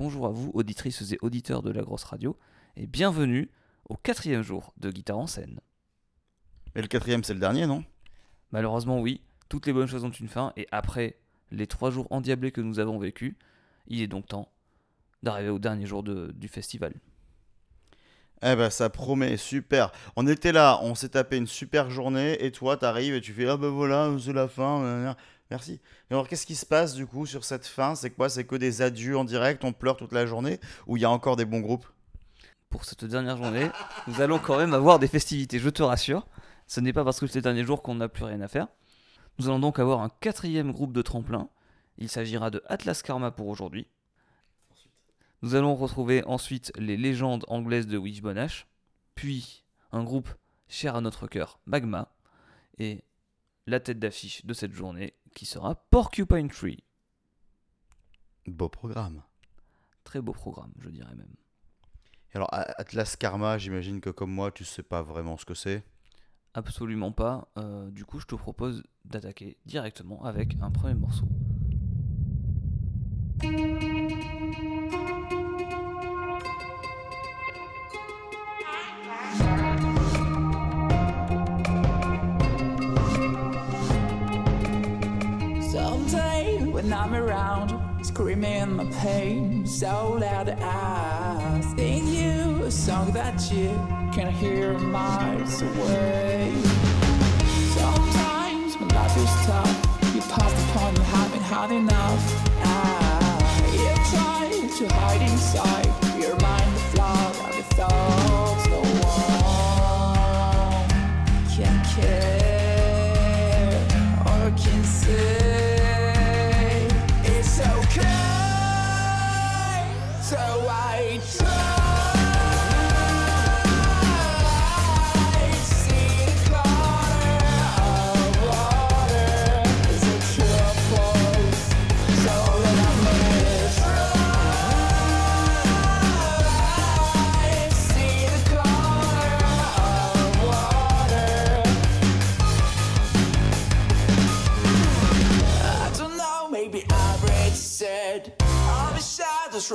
bonjour à vous, auditrices et auditeurs de la grosse radio, et bienvenue au quatrième jour de Guitare en scène. Mais le quatrième, c'est le dernier, non? Malheureusement, oui, toutes les bonnes choses ont une fin, et après les trois jours endiablés que nous avons vécus, il est donc temps d'arriver au dernier jour de- du festival. Eh ben, ça promet, super. On était là, on s'est tapé une super journée, et toi, t'arrives et tu fais Ah ben voilà, c'est la fin. Merci. Et alors, qu'est-ce qui se passe du coup sur cette fin? C'est quoi? C'est que des adieux en direct, on pleure toute la journée? Ou il y a encore des bons groupes? Pour cette dernière journée, nous allons quand même avoir des festivités, je te rassure. Ce n'est pas parce que c'est le dernier jour qu'on n'a plus rien à faire. Nous allons donc avoir un quatrième groupe de tremplin. Il s'agira de Atlas Karma pour aujourd'hui. Nous allons retrouver ensuite les légendes anglaises de Wishbone puis un groupe cher à notre cœur, Magma, et la tête d'affiche de cette journée qui sera Porcupine Tree. Beau programme. Très beau programme, je dirais même. Et alors, Atlas Karma, j'imagine que comme moi, tu sais pas vraiment ce que c'est. Absolument pas. Euh, du coup, je te propose d'attaquer directement avec un premier morceau. I'm around, screaming my pain so loud I sing you a song that you can hear miles away. Sometimes when life is tough, you pass the point of having had enough. Ah, you try to hide inside your mind, the flood of your thoughts.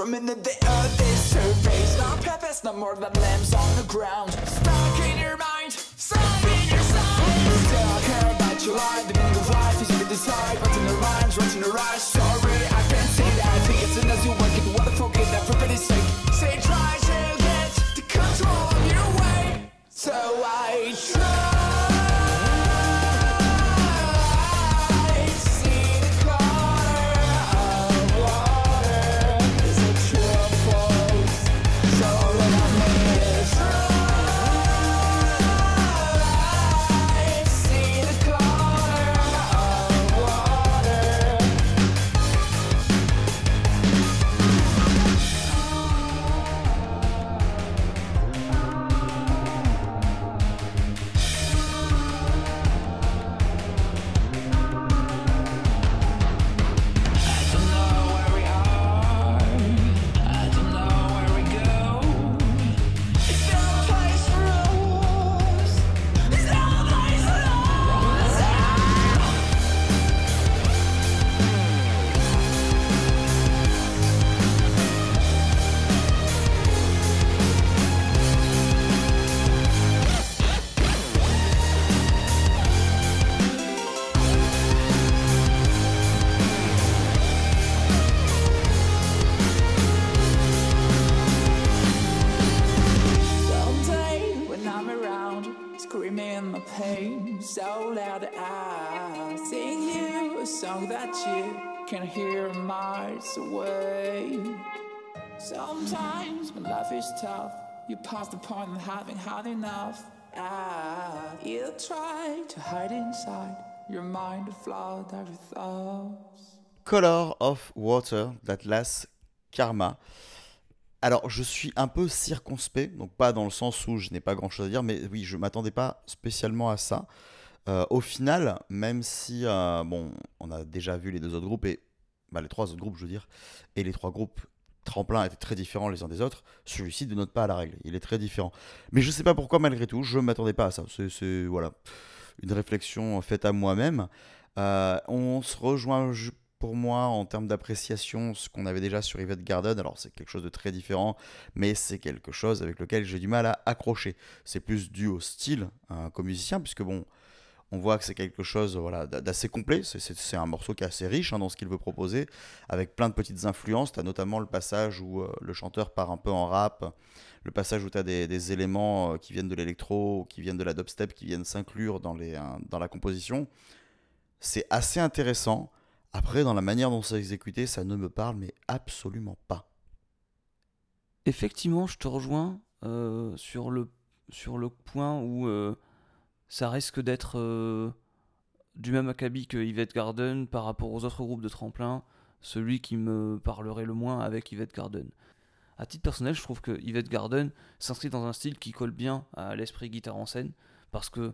Roaming in the earth is surface Not purpose, no more than lambs on the ground. Stuck in your mind, stuck in your sight Still I care about your life, the meaning of life. Is you decide What's in the rhymes, what's in the rise Sorry, I can't say that. I think it's as you work it, what the forget that for pity's sake. Say try to get the control of your way. So I try you pass the point of having had enough. Ah, you try to hide inside your mind, flood every thoughts. Color of Water d'Atlas Karma. Alors, je suis un peu circonspect, donc pas dans le sens où je n'ai pas grand chose à dire, mais oui, je m'attendais pas spécialement à ça. Euh, au final, même si, euh, bon, on a déjà vu les deux autres groupes, et bah, les trois autres groupes, je veux dire, et les trois groupes tremplins étaient très différents les uns des autres, celui-ci ne note pas à la règle, il est très différent. Mais je sais pas pourquoi, malgré tout, je m'attendais pas à ça. C'est- voilà, une réflexion faite à moi-même. Euh, on se rejoint pour moi en termes d'appréciation ce qu'on avait déjà sur Yvette Garden. Alors c'est quelque chose de très différent, mais c'est quelque chose avec lequel j'ai du mal à accrocher. C'est plus dû au style hein, comme musicien, puisque bon, on voit que c'est quelque chose voilà, d'a- d'assez complet. C'est- un morceau qui est assez riche hein, dans ce qu'il veut proposer, avec plein de petites influences. Tu as notamment le passage où euh, le chanteur part un peu en rap, le passage où tu as des, des éléments euh, qui viennent de l'électro, qui viennent de la dubstep, qui viennent s'inclure dans, hein, dans la composition. C'est assez intéressant. Après, dans la manière dont c'est exécuté, ça ne me parle mais absolument pas. Effectivement, je te rejoins euh, sur, le, sur le point où euh, ça risque d'être euh, du même acabit que Yvette Garden par rapport aux autres groupes de tremplin, celui qui me parlerait le moins avec Yvette Garden. À titre personnel, je trouve que Yvette Garden s'inscrit dans un style qui colle bien à l'esprit guitare en scène, parce que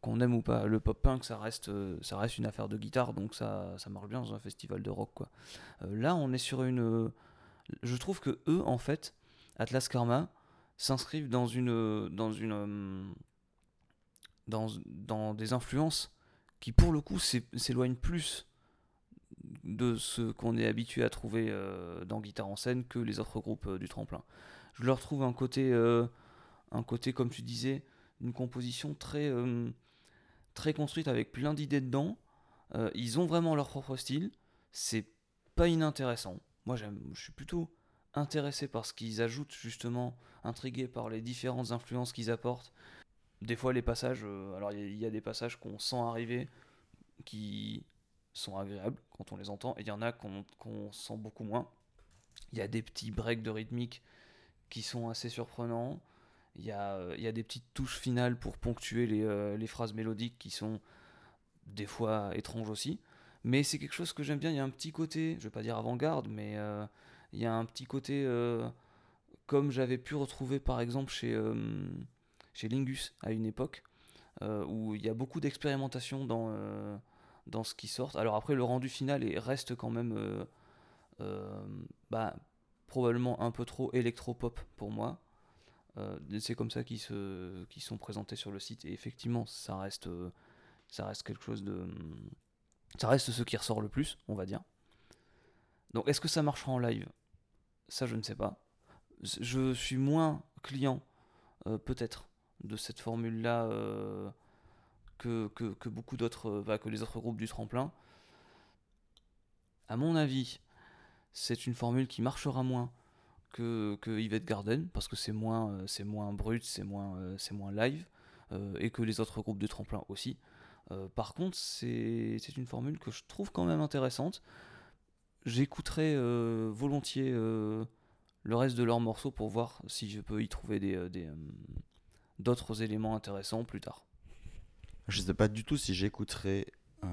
qu'on aime ou pas, le pop punk ça reste, euh, ça reste une affaire de guitare, donc ça, ça marche bien dans un festival de rock. Euh, là, on est sur une. je trouve que eux, en fait, Atlas Karma s'inscrivent dans une dans une dans, des influences qui pour le coup s'é- s'éloignent plus de ce qu'on est habitué à trouver euh, dans Guitare en scène que les autres groupes euh, du tremplin. Je leur trouve un côté euh, un côté comme tu disais une composition très très construite avec plein d'idées dedans. Ils ont vraiment leur propre style. C'est pas inintéressant. Moi je suis plutôt intéressé par ce qu'ils ajoutent justement, intrigué par les différentes influences qu'ils apportent. Des fois les passages, euh, alors il y, a- des passages qu'on sent arriver qui sont agréables quand on les entend, et il y en a qu'on sent beaucoup moins. Il y a des petits breaks de rythmique qui sont assez surprenants. Il y a, euh, des petites touches finales pour ponctuer les, euh, les phrases mélodiques qui sont des fois étranges aussi. Mais c'est quelque chose que j'aime bien. Il y a un petit côté, je vais pas dire avant-garde, mais il y a un petit côté comme j'avais pu retrouver par exemple chez, chez Lingus à une époque, euh, où il y a beaucoup d'expérimentation dans, euh, dans ce qui sort. Alors après, le rendu final est- reste quand même euh, bah, probablement un peu trop électro-pop pour moi. C'est comme ça qu'ils qu'ils sont présentés sur le site. Et effectivement, ça reste, ça reste quelque chose de. Ça reste ce qui ressort le plus, on va dire. Donc, est-ce que ça marchera en live? Ça, je ne sais pas. Je suis moins client, peut-être, de cette formule-là euh, que, beaucoup d'autres, euh, bah, que les autres groupes du tremplin. À mon avis, c'est une formule qui marchera moins que, que Yvette Garden, parce que c'est moins, euh, c'est moins brut, c'est moins, c'est moins live, et que les autres groupes de tremplin aussi. Par contre, c'est une formule que je trouve quand même intéressante. J'écouterai volontiers le reste de leurs morceaux pour voir si je peux y trouver des, d'autres éléments intéressants plus tard. Je ne sais pas du tout si j'écouterai euh,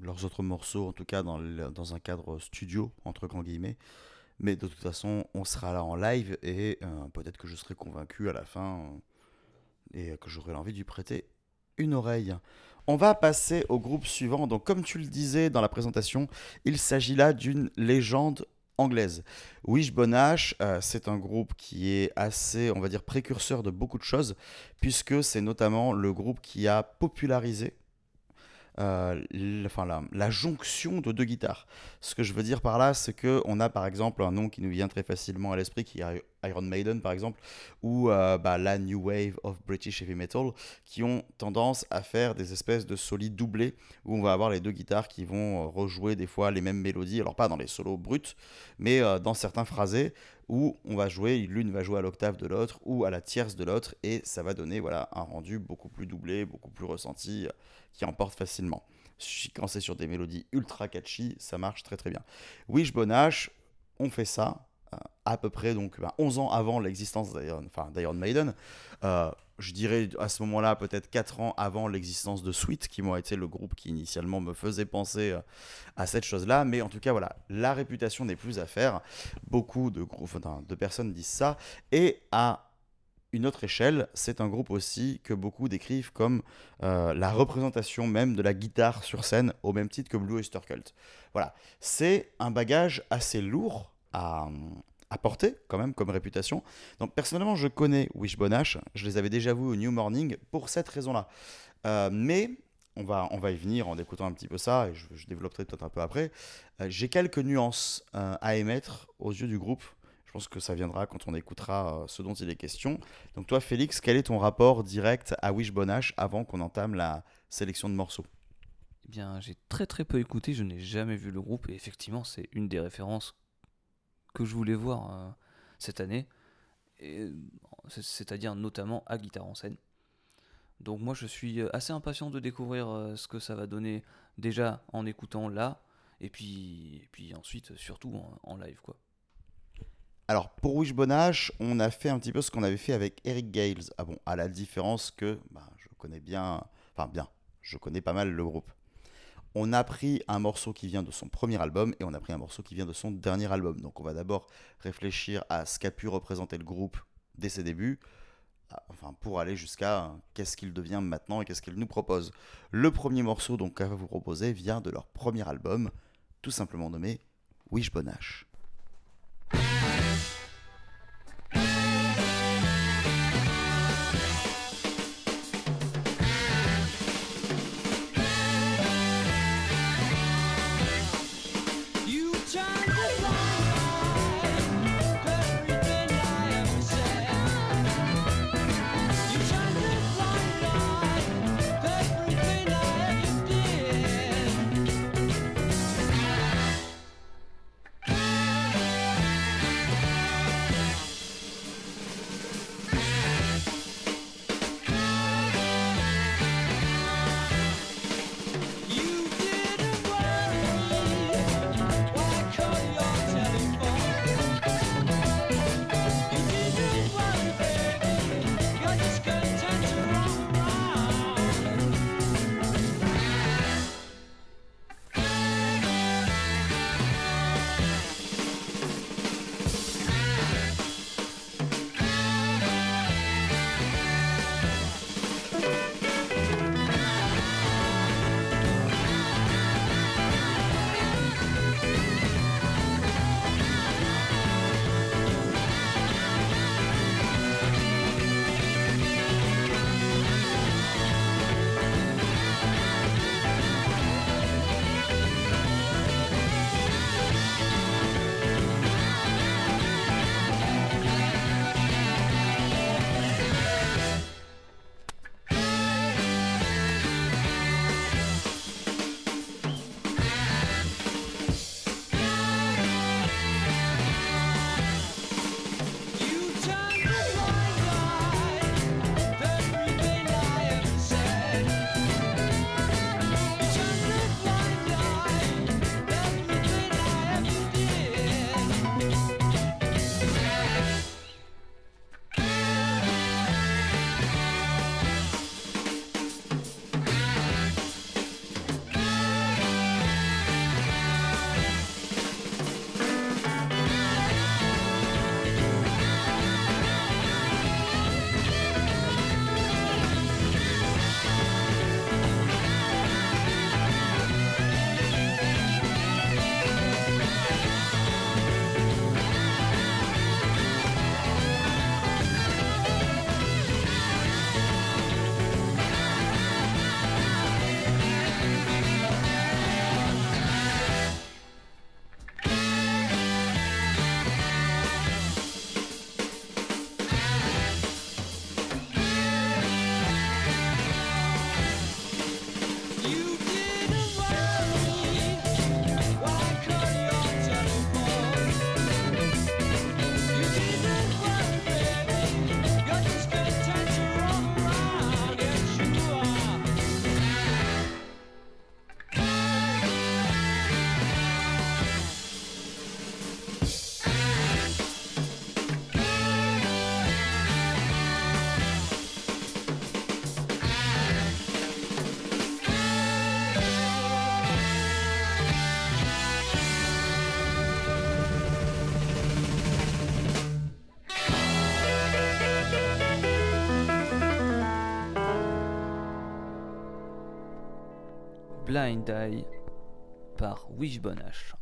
leurs autres morceaux, en tout cas dans, dans un cadre studio, entre grands guillemets. Mais de toute façon, on sera là en live et euh, peut-être que je serai convaincu à la fin euh, et que j'aurai l'envie lui prêter une oreille. On va passer au groupe suivant. Donc, comme tu le disais dans la présentation, il s'agit là d'une légende anglaise. Wishbone euh, c'est un groupe qui est assez, on va dire, précurseur de beaucoup de choses, puisque c'est notamment le groupe qui a popularisé euh, l- enfin, la, la jonction de deux guitares. Ce que je veux dire par là, c'est que on a par exemple un nom qui nous vient très facilement à l'esprit, qui est Iron Maiden par exemple, ou euh, bah, la New Wave of British Heavy Metal, qui ont tendance à faire des espèces de solides doublés, où on va avoir les deux guitares qui vont euh, rejouer des fois les mêmes mélodies, alors pas dans les solos bruts, mais euh, dans certains phrasés, où on va jouer, l'une va jouer à l'octave de l'autre, ou à la tierce de l'autre, et ça va donner voilà, un rendu beaucoup plus doublé, beaucoup plus ressenti, qui emporte facilement. Quand c'est sur des mélodies ultra catchy, ça marche très très bien. Wishbone Ash, on fait ça à peu près donc ben, 11 ans avant l'existence d'Iron Maiden. Euh, je dirais à ce moment-là peut-être 4 ans avant l'existence de Sweet, qui m'ont été le groupe qui initialement me faisait penser euh, à cette chose-là. Mais en tout cas, voilà, la réputation n'est plus à faire. Beaucoup de, groupes, de personnes disent ça. Et à une autre échelle, c'est un groupe aussi que beaucoup décrivent comme euh, la représentation même de la guitare sur scène, au même titre que Blue Oyster Cult. Voilà, c'est un bagage assez lourd à, porter, quand même, comme réputation. Donc, personnellement, je connais Wishbone Ash, je les avais déjà vus au New Morning pour cette raison-là. Euh, mais on va, on va y venir en écoutant un petit peu ça, et je, développerai peut-être un peu après. Euh, J'ai quelques nuances euh, à émettre aux yeux du groupe. Je pense que ça viendra quand on écoutera ce dont il est question. Donc toi, Félix, quel est ton rapport direct à Wish Bonache avant qu'on entame la sélection de morceaux? Eh bien, j'ai très très peu écouté, je n'ai jamais vu le groupe, et effectivement, c'est une des références que je voulais voir euh, cette année, c'est-à-dire notamment à Guitare en scène. Donc moi, je suis euh, assez impatient de découvrir euh, ce que ça va donner déjà en écoutant là, et puis, ensuite, surtout en, en live, quoi. Alors, pour Wish Bonache, on a fait un petit peu ce qu'on avait fait avec Eric Gales. Ah bon, à la différence que bah, je connais bien, enfin bien, je connais pas mal le groupe. On a pris un morceau qui vient de son premier album et on a pris un morceau qui vient de son dernier album. Donc, on va d'abord réfléchir à ce qu'a pu représenter le groupe dès ses débuts, enfin pour aller jusqu'à euh, qu'est-ce qu'il devient maintenant et qu'est-ce qu'il nous propose. Le premier morceau donc qu'à vous proposer vient de leur premier album, tout simplement nommé Wish Bonache. Blind Eye par Wish Bonache.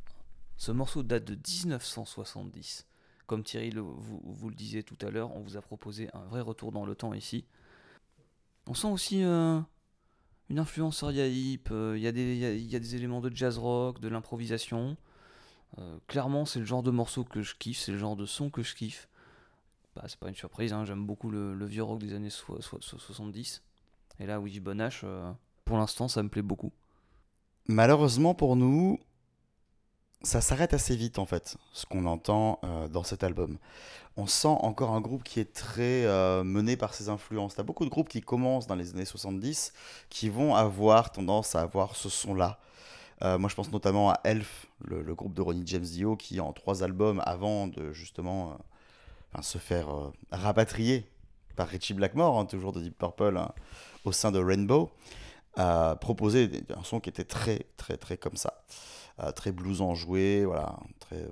Ce morceau date de 1970. Comme Thierry vous, vous le disiez tout à l'heure, on vous a proposé un vrai retour dans le temps ici. On sent aussi euh, une influence sur hip, il y, a des- il y a- des éléments de jazz rock, de l'improvisation. Euh, clairement, c'est le genre de morceau que je kiffe, c'est le genre de son que je kiffe. Bah, c'est pas une surprise, hein, j'aime beaucoup le, vieux rock des années so- so- so- 70. Et là, euh, pour l'instant, ça me plaît beaucoup. Malheureusement pour nous, ça s'arrête assez vite en fait, ce qu'on entend euh, dans cet album. On sent encore un groupe qui est très euh, mené par ses influences. T'as beaucoup de groupes qui commencent dans les années 70 qui vont avoir tendance à avoir ce son-là. Euh, moi je pense notamment à Elf, le, groupe de Ronnie James Dio, qui en trois albums avant de justement se faire rapatrier par Richie Blackmore, hein, toujours de Deep Purple, hein, au sein de Rainbow, proposé des- un son qui était très très très comme ça. Euh, très blues enjoué, voilà, très... euh,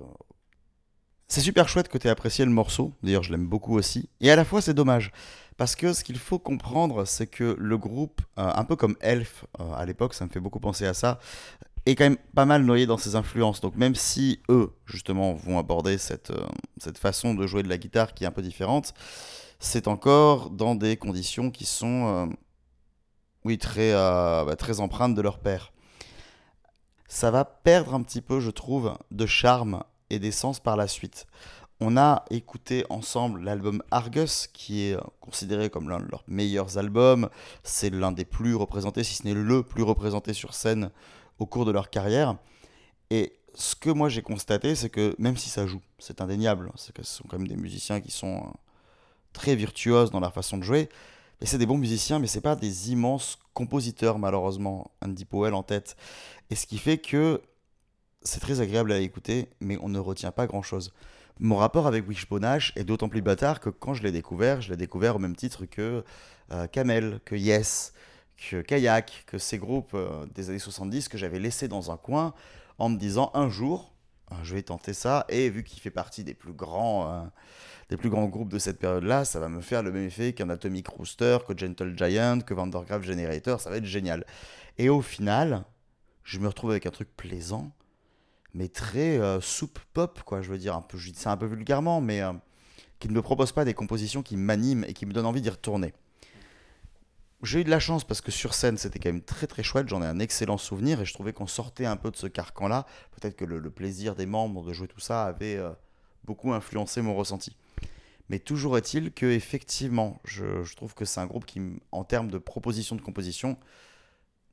C'est super chouette que tu aies apprécié le morceau, d'ailleurs je l'aime beaucoup aussi, et à la fois c'est dommage, parce que ce qu'il faut comprendre, c'est que le groupe, euh, un peu comme Elf euh, à l'époque, ça me fait beaucoup penser à ça, est quand même pas mal noyé dans ses influences, donc même si eux, justement, vont aborder cette, euh, cette façon de jouer de la guitare qui est un peu différente, c'est encore dans des conditions qui sont, euh, oui, très, euh, bah, très empreintes de leur père ça va perdre un petit peu, je trouve, de charme et d'essence par la suite. On a écouté ensemble l'album Argus, qui est euh, considéré comme l'un de leurs meilleurs albums. C'est l'un des plus représentés, si ce n'est le plus représenté sur scène au cours de leur carrière. Et ce que moi j'ai constaté, c'est que même si ça joue, c'est indéniable, c'est que ce sont quand même des musiciens qui sont euh, très virtuoses dans leur façon de jouer. Et c'est des bons musiciens, mais c'est pas des immenses compositeurs, malheureusement. Andy Powell en tête. Et ce qui fait que c'est très agréable à écouter, mais on ne retient pas grand-chose. Mon rapport avec Wishbone Ash est d'autant plus bâtard que quand je l'ai découvert, je l'ai découvert au même titre que euh, Camel, que Yes, que Kayak, que ces groupes euh, des années 70 que j'avais laissés dans un coin en me disant un jour, euh, je vais tenter ça, et vu qu'il fait partie des plus grands, euh, des plus grands groupes de cette période-là, ça va me faire le même effet qu'un Atomic Rooster, que Gentle Giant, que Vandergraaf Generator, ça va être génial. Et au final, je me retrouve avec un truc plaisant, mais très euh, pop, quoi. Je veux dire, un peu, je dis ça un peu vulgairement, mais euh, qui ne me propose pas des compositions qui m'animent et qui me donnent envie d'y retourner. J'ai eu de la chance parce que sur scène c'était quand même très très chouette, j'en ai un excellent souvenir et je trouvais qu'on sortait un peu de ce carcan-là. Peut-être que le, plaisir des membres de jouer tout ça avait euh, beaucoup influencé mon ressenti. Mais toujours est-il que effectivement, je, trouve que c'est un groupe qui, en termes de proposition de composition,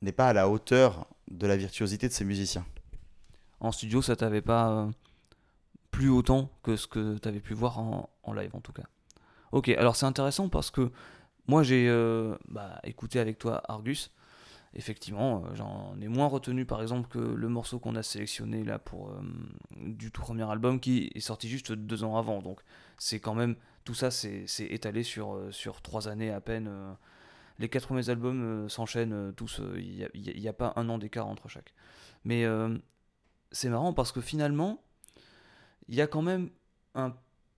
n'est pas à la hauteur de la virtuosité de ses musiciens. En studio, ça t'avait pas euh, plu autant que ce que t'avais pu voir en live en tout cas. Ok, alors c'est intéressant parce que moi j'ai euh, bah, écouté avec toi Argus. Effectivement, euh, j'en ai moins retenu par exemple que le morceau qu'on a sélectionné là pour euh, du tout premier album qui est sorti juste deux ans avant. Donc c'est quand même tout ça c'est étalé sur, sur trois années à peine. les quatre premiers albums s'enchaînent tous, il n'y a, pas un an d'écart entre chaque. Mais c'est marrant parce que finalement, il y a quand même un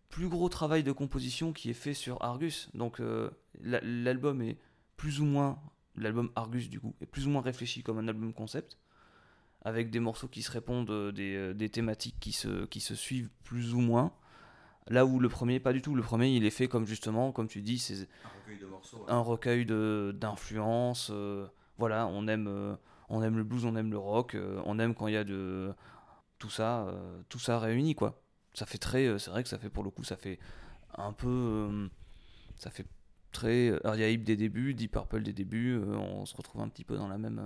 plus gros travail de composition qui est fait sur Argus. Donc euh, la- l'album est plus ou moins, l'album Argus du coup, est plus ou moins réfléchi comme un album concept, avec des morceaux qui se répondent, euh, des, euh, des thématiques qui se, qui se suivent plus ou moins. Là où le premier, pas du tout. Le premier, il est fait comme justement, comme tu dis, c'est un recueil de d'influences. euh, voilà, on aime, euh, on aime le blues, on aime le rock, on aime quand il y a de tout ça, tout ça réuni quoi. Ça fait très, euh, c'est vrai que ça fait pour le coup, ça fait un peu, euh, ça fait très. Alors il y a Hip des débuts, Deep Purple des débuts, euh, on se retrouve un petit peu dans la même.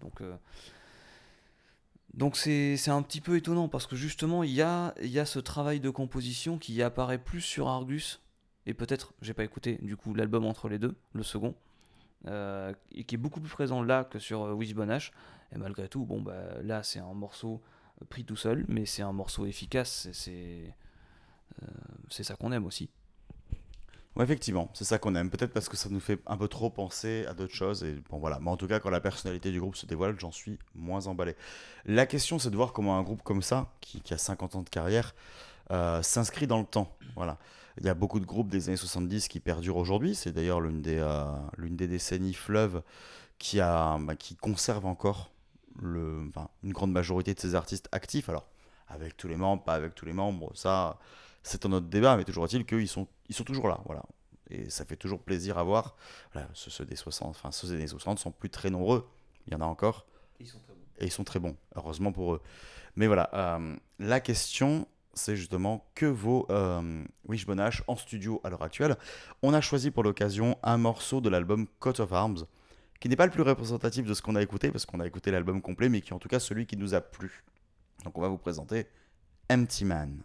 donc. donc c'est un petit peu étonnant parce que justement il y a, y a ce travail de composition qui apparaît plus sur Argus et peut-être, j'ai pas écouté du coup l'album entre les deux, le second, et qui est beaucoup plus présent là que sur euh, Wishbone Ash. Et malgré tout, bon bah là c'est un morceau pris tout seul, mais c'est un morceau efficace, c'est- euh, ça qu'on aime aussi. Ouais, effectivement, c'est ça qu'on aime. Peut-être parce que ça nous fait un peu trop penser à d'autres choses. Et bon, voilà. Mais en tout cas, quand la personnalité du groupe se dévoile, j'en suis moins emballé. La question, c'est de voir comment un groupe comme ça, qui, a 50 ans de carrière, euh, s'inscrit dans le temps. Voilà. Il y a beaucoup de groupes des années 70 qui perdurent aujourd'hui. C'est d'ailleurs l'une des, euh, des décennies fleuve qui, a, bah, qui conserve encore le, enfin, une grande majorité de ses artistes actifs. Alors, avec tous les membres, pas avec tous les membres, ça, c'est un autre débat, mais toujours est-il qu'ils sont, ils sont toujours là. Voilà. Et ça fait toujours plaisir à voir. Voilà, ceux, ceux des 60, enfin, ceux des années 60 sont plus très nombreux. Il y en a encore. Ils sont très bons. Et ils sont très bons, heureusement pour eux. Mais voilà, euh, la question, c'est justement que vaut euh, en studio à l'heure actuelle? On a choisi pour l'occasion un morceau de l'album Coat of Arms, qui n'est pas le plus représentatif de ce qu'on a écouté, parce qu'on a écouté l'album complet, mais qui est en tout cas celui qui nous a plu. Donc on va vous présenter Empty Man.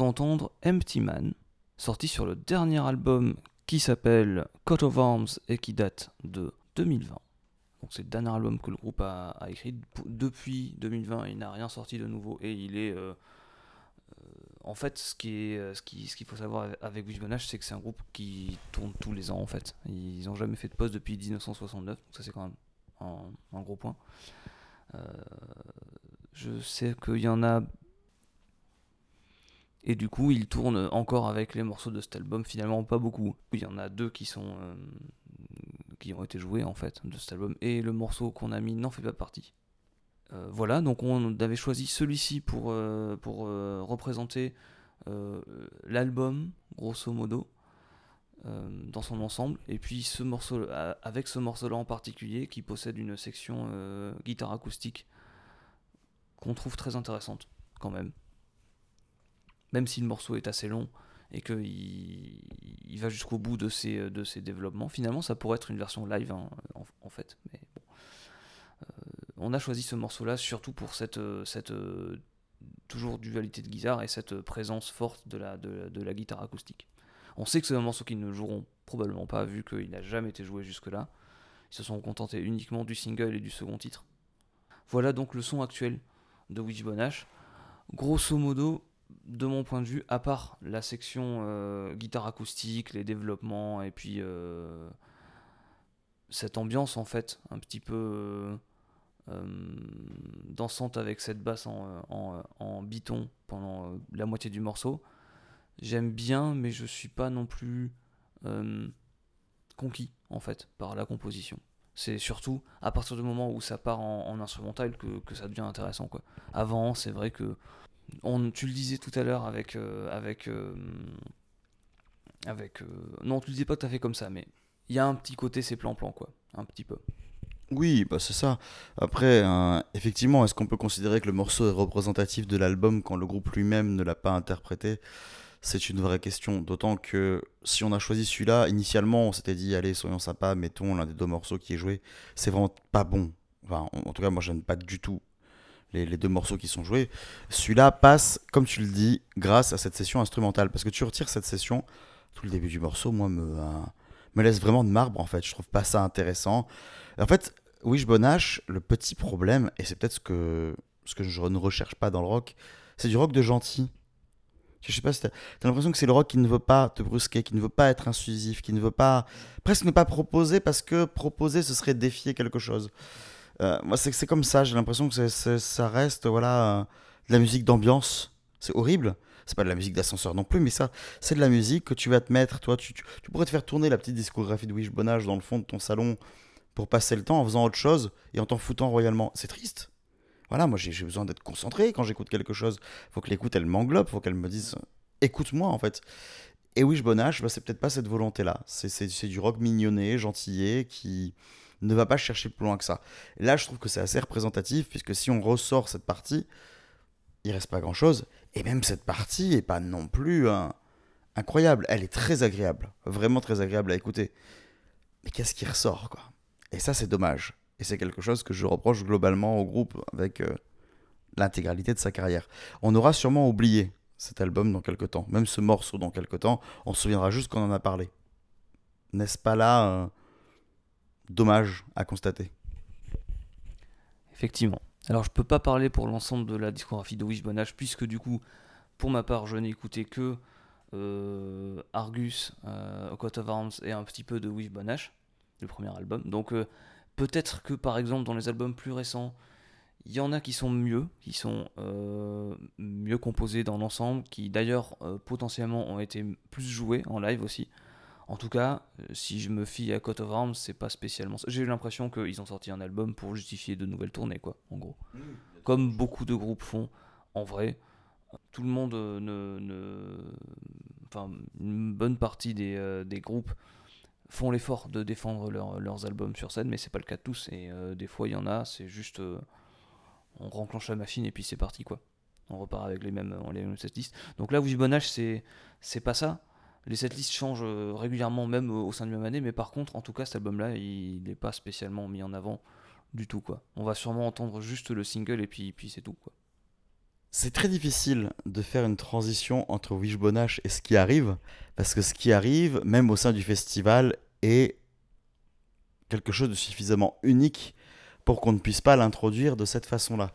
Entendre Empty Man, sorti sur le dernier album qui s'appelle Coat of Arms et qui date de 2020. Donc c'est le dernier album que le groupe a, écrit. Depuis 2020, il n'a rien sorti de nouveau et il est... euh, euh, en fait, ce qui euh, ce qui, ce qu'il faut savoir avec- avec Wishbone c'est que c'est un groupe qui tourne tous les ans en fait. Ils n'ont jamais fait de pause depuis 1969, donc ça c'est quand même un, gros point. Je sais qu'il y en a et du coup, il tourne encore avec les morceaux de cet album, finalement pas beaucoup. Il y en a deux qui sont euh, qui ont été joués en fait de cet album et le morceau qu'on a mis n'en fait pas partie. Euh, voilà, donc on avait choisi celui-ci pour, euh, pour représenter l'album, grosso modo, dans son ensemble. Et puis ce morceau, avec ce morceau-là en particulier, qui possède une section guitare acoustique qu'on trouve très intéressante quand même même si le morceau est assez long et qu'il il va jusqu'au bout de ses, de ses développements, finalement ça pourrait être une version live hein, en, fait. Mais bon. Euh, on a choisi ce morceau-là surtout pour cette, euh, cette euh, toujours dualité de guitare et cette présence forte de la, de, la guitare acoustique. On sait que c'est un morceau qu'ils ne joueront probablement pas vu qu'il n'a jamais été joué jusque-là. Ils se sont contentés uniquement du single et du second titre. Voilà donc le son actuel de Wishbone Ash. Grosso modo, de mon point de vue, à part la section euh, guitare acoustique, les développements et puis euh, cette ambiance en fait un petit peu euh, dansante avec cette basse en, biton pendant la moitié du morceau, j'aime bien, mais je suis pas non plus conquis en fait par la composition. C'est surtout à partir du moment où ça part en, en instrumental que, que ça devient intéressant quoi. Avant, c'est vrai que on, tu le disais tout à l'heure avec euh, avec euh, avec euh, non tu le disais pas tout à fait comme ça mais il y a un petit côté c'est plan plan quoi un petit peu Oui, bah c'est ça. Après, effectivement, est-ce qu'on peut considérer que le morceau est représentatif de l'album quand le groupe lui-même ne l'a pas interprété? C'est une vraie question. D'autant que si on a choisi celui-là, initialement, on s'était dit, allez, soyons sympas, mettons l'un des deux morceaux qui est joué. C'est vraiment pas bon. Enfin, en en tout cas, moi, j'aime pas du tout les, deux morceaux qui sont joués. Celui-là passe, comme tu le dis, grâce à cette session instrumentale. Parce que tu retires cette session, tout le début du morceau, moi, me, euh, me laisse vraiment de marbre, en fait. Je trouve pas ça intéressant. En fait, Wishbone Ash, le petit problème, et c'est peut-être ce que, ce que je ne recherche pas dans le rock, c'est du rock de gentil. Je sais pas si t'as as, l'impression que c'est le rock qui ne veut pas te brusquer, qui ne veut pas être incisif, qui ne veut pas. presque ne pas proposer parce que proposer ce serait défier quelque chose. Euh, moi, c'est comme ça, j'ai l'impression que ça reste voilà, euh, de la musique d'ambiance. C'est horrible. C'est pas de la musique d'ascenseur non plus, mais ça, c'est de la musique que tu vas te mettre. Toi, tu, pourrais te faire tourner la petite discographie de Wishbone Ash dans le fond de ton salon pour passer le temps en faisant autre chose et en t'en foutant royalement. C'est triste. Voilà, moi j'ai besoin d'être concentré quand j'écoute quelque chose. Faut que l'écoute elle m'englobe, faut qu'elle me dise écoute-moi en fait. Et Wishbone Ash, bah, c'est peut-être pas cette volonté-là. C'est- du rock mignonné, gentillet, qui ne va pas chercher plus loin que ça. Là, je trouve que c'est assez représentatif, puisque si on ressort cette partie, il reste pas grand-chose. Et même cette partie est pas non plus hein, incroyable. Elle est très agréable, vraiment très agréable à écouter. Mais qu'est-ce qui ressort, quoi? Et ça, c'est dommage. Et c'est quelque chose que je reproche globalement au groupe avec euh, l'intégralité de sa carrière. On aura sûrement oublié cet album dans quelques temps, même ce morceau dans quelques temps. On se souviendra juste qu'on en a parlé. N'est-ce pas là euh, dommage à constater Effectivement. Alors je peux pas parler pour l'ensemble de la discographie de Wishbone Ash puisque du coup, pour ma part, je n'ai écouté que euh, Argus, euh, Coat of Arms et un petit peu de Wishbone Ash, le premier album. Donc euh, peut-être que par exemple dans les albums plus récents, il y en a qui sont mieux, qui sont euh, mieux composés dans l'ensemble, qui d'ailleurs potentiellement ont été plus joués en live aussi. En tout cas, euh, si je me fie à Coat of Arms, c'est pas spécialement ça. J'ai eu l'impression qu'ils ont sorti un album pour justifier de nouvelles tournées, quoi, en gros. Comme beaucoup de groupes font, en vrai. Tout le monde euh, ne. ne- Enfin, une bonne partie des, euh, des groupes font l'effort de défendre leur- leurs albums sur scène, mais c'est pas le cas de tous. Et euh, des fois, il y en a, c'est juste. euh, on renclenche la machine et puis c'est parti, quoi. On repart avec les mêmes, les mêmes setlists. Donc là, Wishbone Ash, c'est c'est pas ça. Les setlists changent euh, régulièrement, même au, au sein de la même année, mais par contre, en tout cas, cet album-là, il n'est pas spécialement mis en avant du tout, quoi. On va sûrement entendre juste le single et puis, puis c'est tout, quoi. C'est très difficile de faire une transition entre Wishbone Ash et ce qui arrive, parce que ce qui arrive, même au sein du festival, est quelque chose de suffisamment unique pour qu'on ne puisse pas l'introduire de cette façon-là.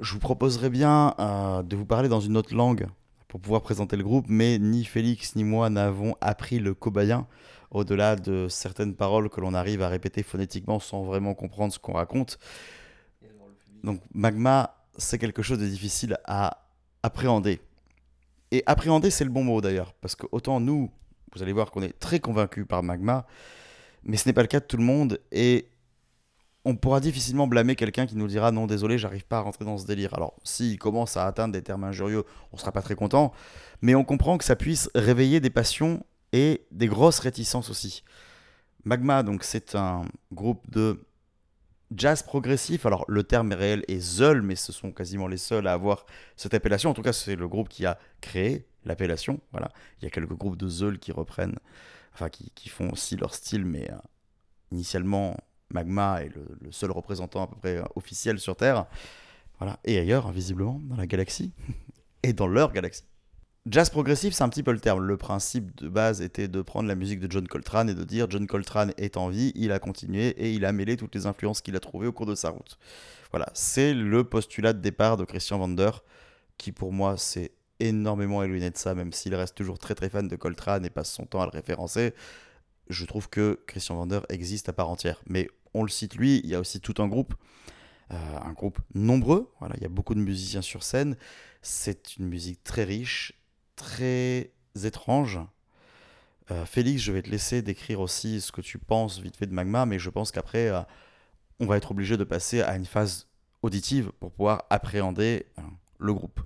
Je vous proposerais bien euh, de vous parler dans une autre langue pour pouvoir présenter le groupe, mais ni Félix ni moi n'avons appris le cobayen, au-delà de certaines paroles que l'on arrive à répéter phonétiquement sans vraiment comprendre ce qu'on raconte. Donc Magma, c'est quelque chose de difficile à appréhender. Et appréhender, c'est le bon mot d'ailleurs, parce que autant nous, vous allez voir qu'on est très convaincus par Magma, mais ce n'est pas le cas de tout le monde, et on pourra difficilement blâmer quelqu'un qui nous dira non, désolé, j'arrive pas à rentrer dans ce délire. Alors, s'il commence à atteindre des termes injurieux, on sera pas très content, mais on comprend que ça puisse réveiller des passions et des grosses réticences aussi. Magma, donc, c'est un groupe de jazz progressif. Alors, le terme réel est Zeul, mais ce sont quasiment les seuls à avoir cette appellation. En tout cas, c'est le groupe qui a créé l'appellation. Voilà. Il y a quelques groupes de Zeul qui reprennent, enfin, qui, qui font aussi leur style, mais euh, initialement, Magma est le, seul représentant à peu près euh, officiel sur Terre. Et ailleurs, visiblement, dans la galaxie. et dans leur galaxie. Jazz progressif, c'est un petit peu le terme. Le principe de base était de prendre la musique de John Coltrane et de dire John Coltrane est en vie, il a continué et il a mêlé toutes les influences qu'il a trouvées au cours de sa route. Voilà, c'est le postulat de départ de Christian Vander, qui pour moi s'est énormément éloigné de ça, même s'il reste toujours très très fan de Coltrane et passe son temps à le référencer. Je trouve que Christian Vander existe à part entière. Mais on le cite lui, il y a aussi tout un groupe, euh, un groupe nombreux. Il y a beaucoup de musiciens sur scène. C'est une musique très riche, très étrange. Euh, Félix, je vais te laisser décrire aussi ce que tu penses vite fait de Magma, mais je pense qu'après, euh, on va être obligé de passer à une phase auditive pour pouvoir appréhender euh, le groupe.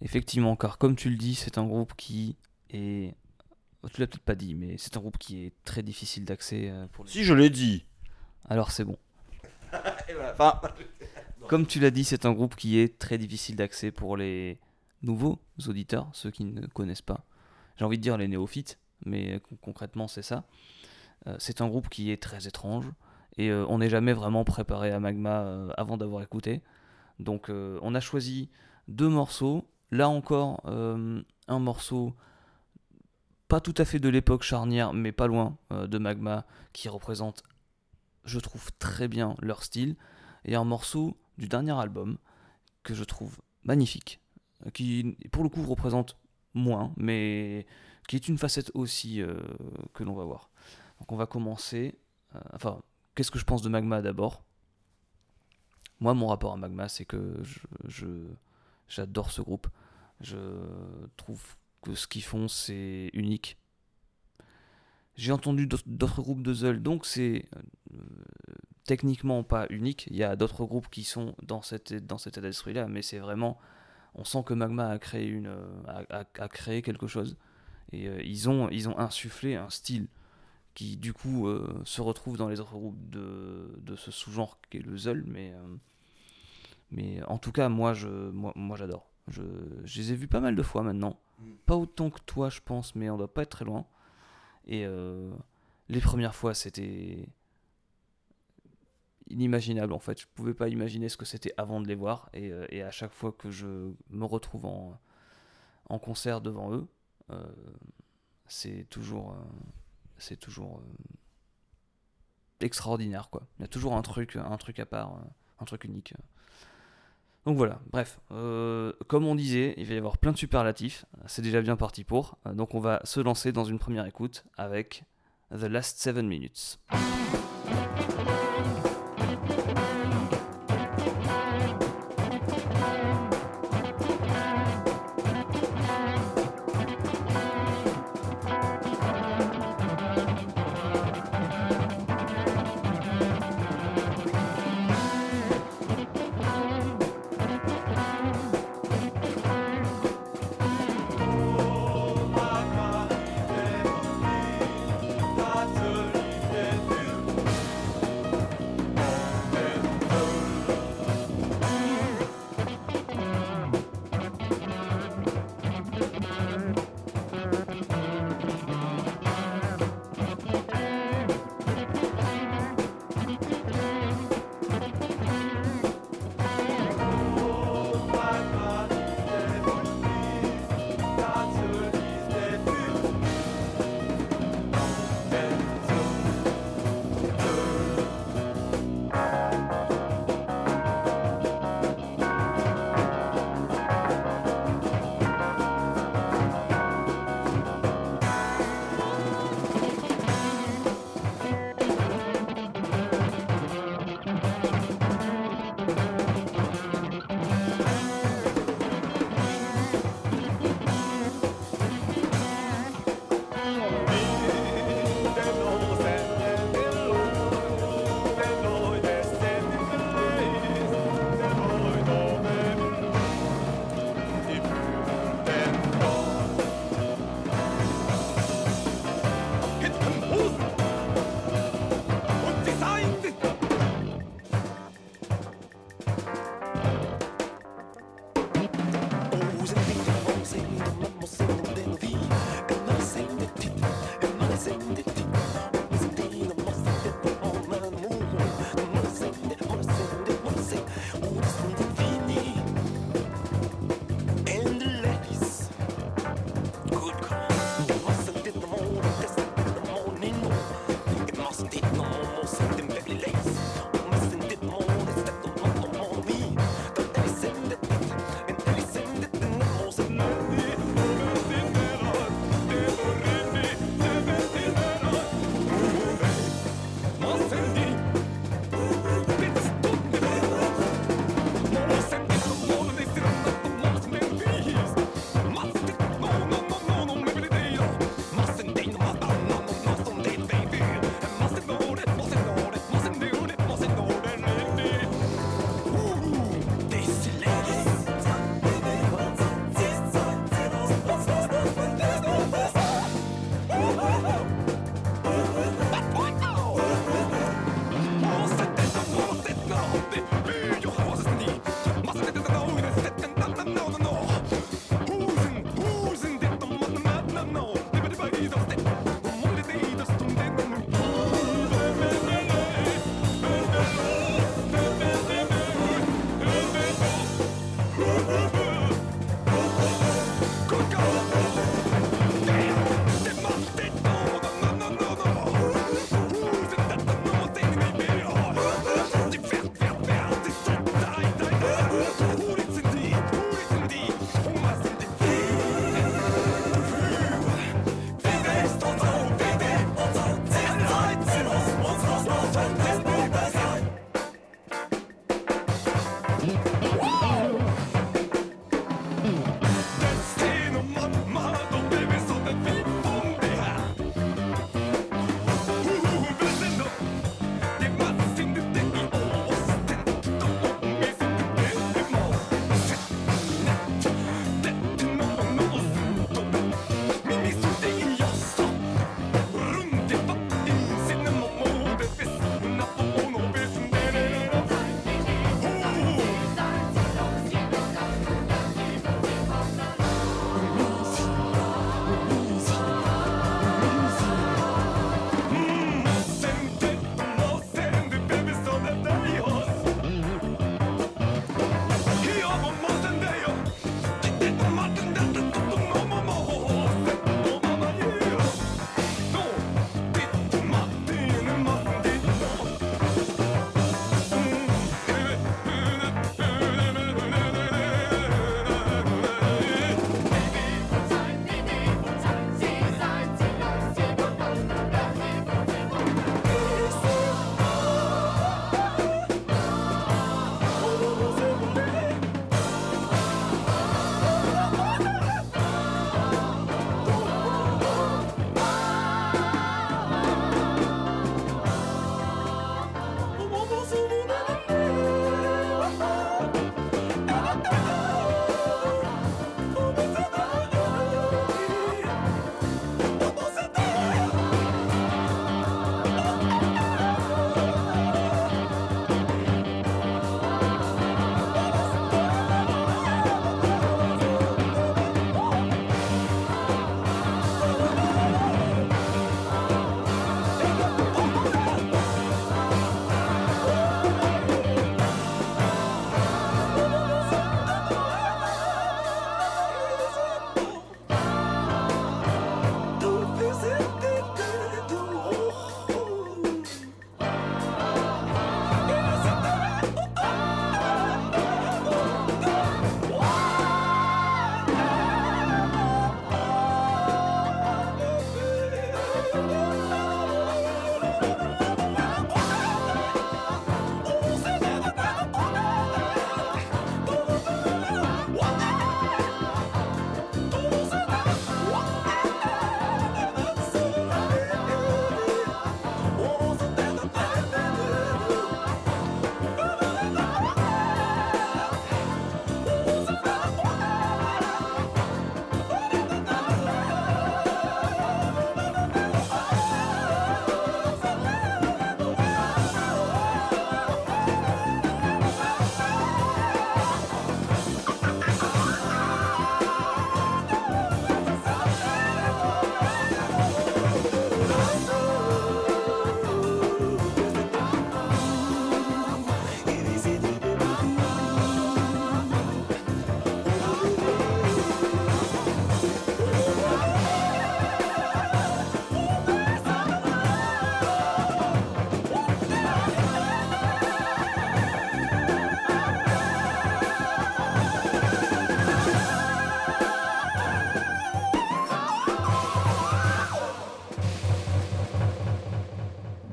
Effectivement, car comme tu le dis, c'est un groupe qui est. Tu l'as peut-être pas dit, mais c'est un groupe qui est très difficile d'accès euh, pour les. Si je l'ai dit. Alors c'est bon. Comme tu l'as dit, c'est un groupe qui est très difficile d'accès pour les nouveaux auditeurs, ceux qui ne connaissent pas. J'ai envie de dire les néophytes, mais con- concrètement c'est ça. Euh, c'est un groupe qui est très étrange et euh, on n'est jamais vraiment préparé à Magma euh, avant d'avoir écouté. Donc euh, on a choisi deux morceaux. Là encore, euh, un morceau pas tout à fait de l'époque charnière, mais pas loin euh, de Magma, qui représente, je trouve, très bien leur style. Et un morceau du dernier album que je trouve magnifique, qui pour le coup représente moins, mais qui est une facette aussi euh, que l'on va voir. Donc on va commencer. euh, enfin, qu'est-ce que je pense de Magma d'abord? Moi, mon rapport à Magma, c'est que j'adore ce groupe. Je trouve que ce qu'ils font, c'est unique. J'ai entendu d'autres- groupes de Zeul, donc c'est euh, techniquement pas unique. Il y a d'autres groupes qui sont dans, cette, dans cet état d'esprit-là, mais c'est vraiment. On sent que Magma a créé, une, euh, a, créé quelque chose. Et euh, ils, ont, ils ont insufflé un style qui, du coup, se retrouve dans les autres groupes de, de ce sous-genre qui est le Zeul. Mais, mais en tout cas, moi, je, moi, moi j'adore. Je, je les ai vus pas mal de fois maintenant. Pas autant que toi, je pense, mais on doit pas être très loin. Et euh, les premières fois, c'était inimaginable en fait. Je pouvais pas imaginer ce que c'était avant de les voir. Et, euh, à chaque fois que je me retrouve en, concert devant eux, euh, c'est toujours, c'est toujours extraordinaire quoi. Il y a toujours un truc, un truc à part, un truc unique. Donc voilà, bref, euh, comme on disait, il va y avoir plein de superlatifs, c'est déjà bien parti pour, Euh, donc on va se lancer dans une première écoute avec The Last Seven Minutes.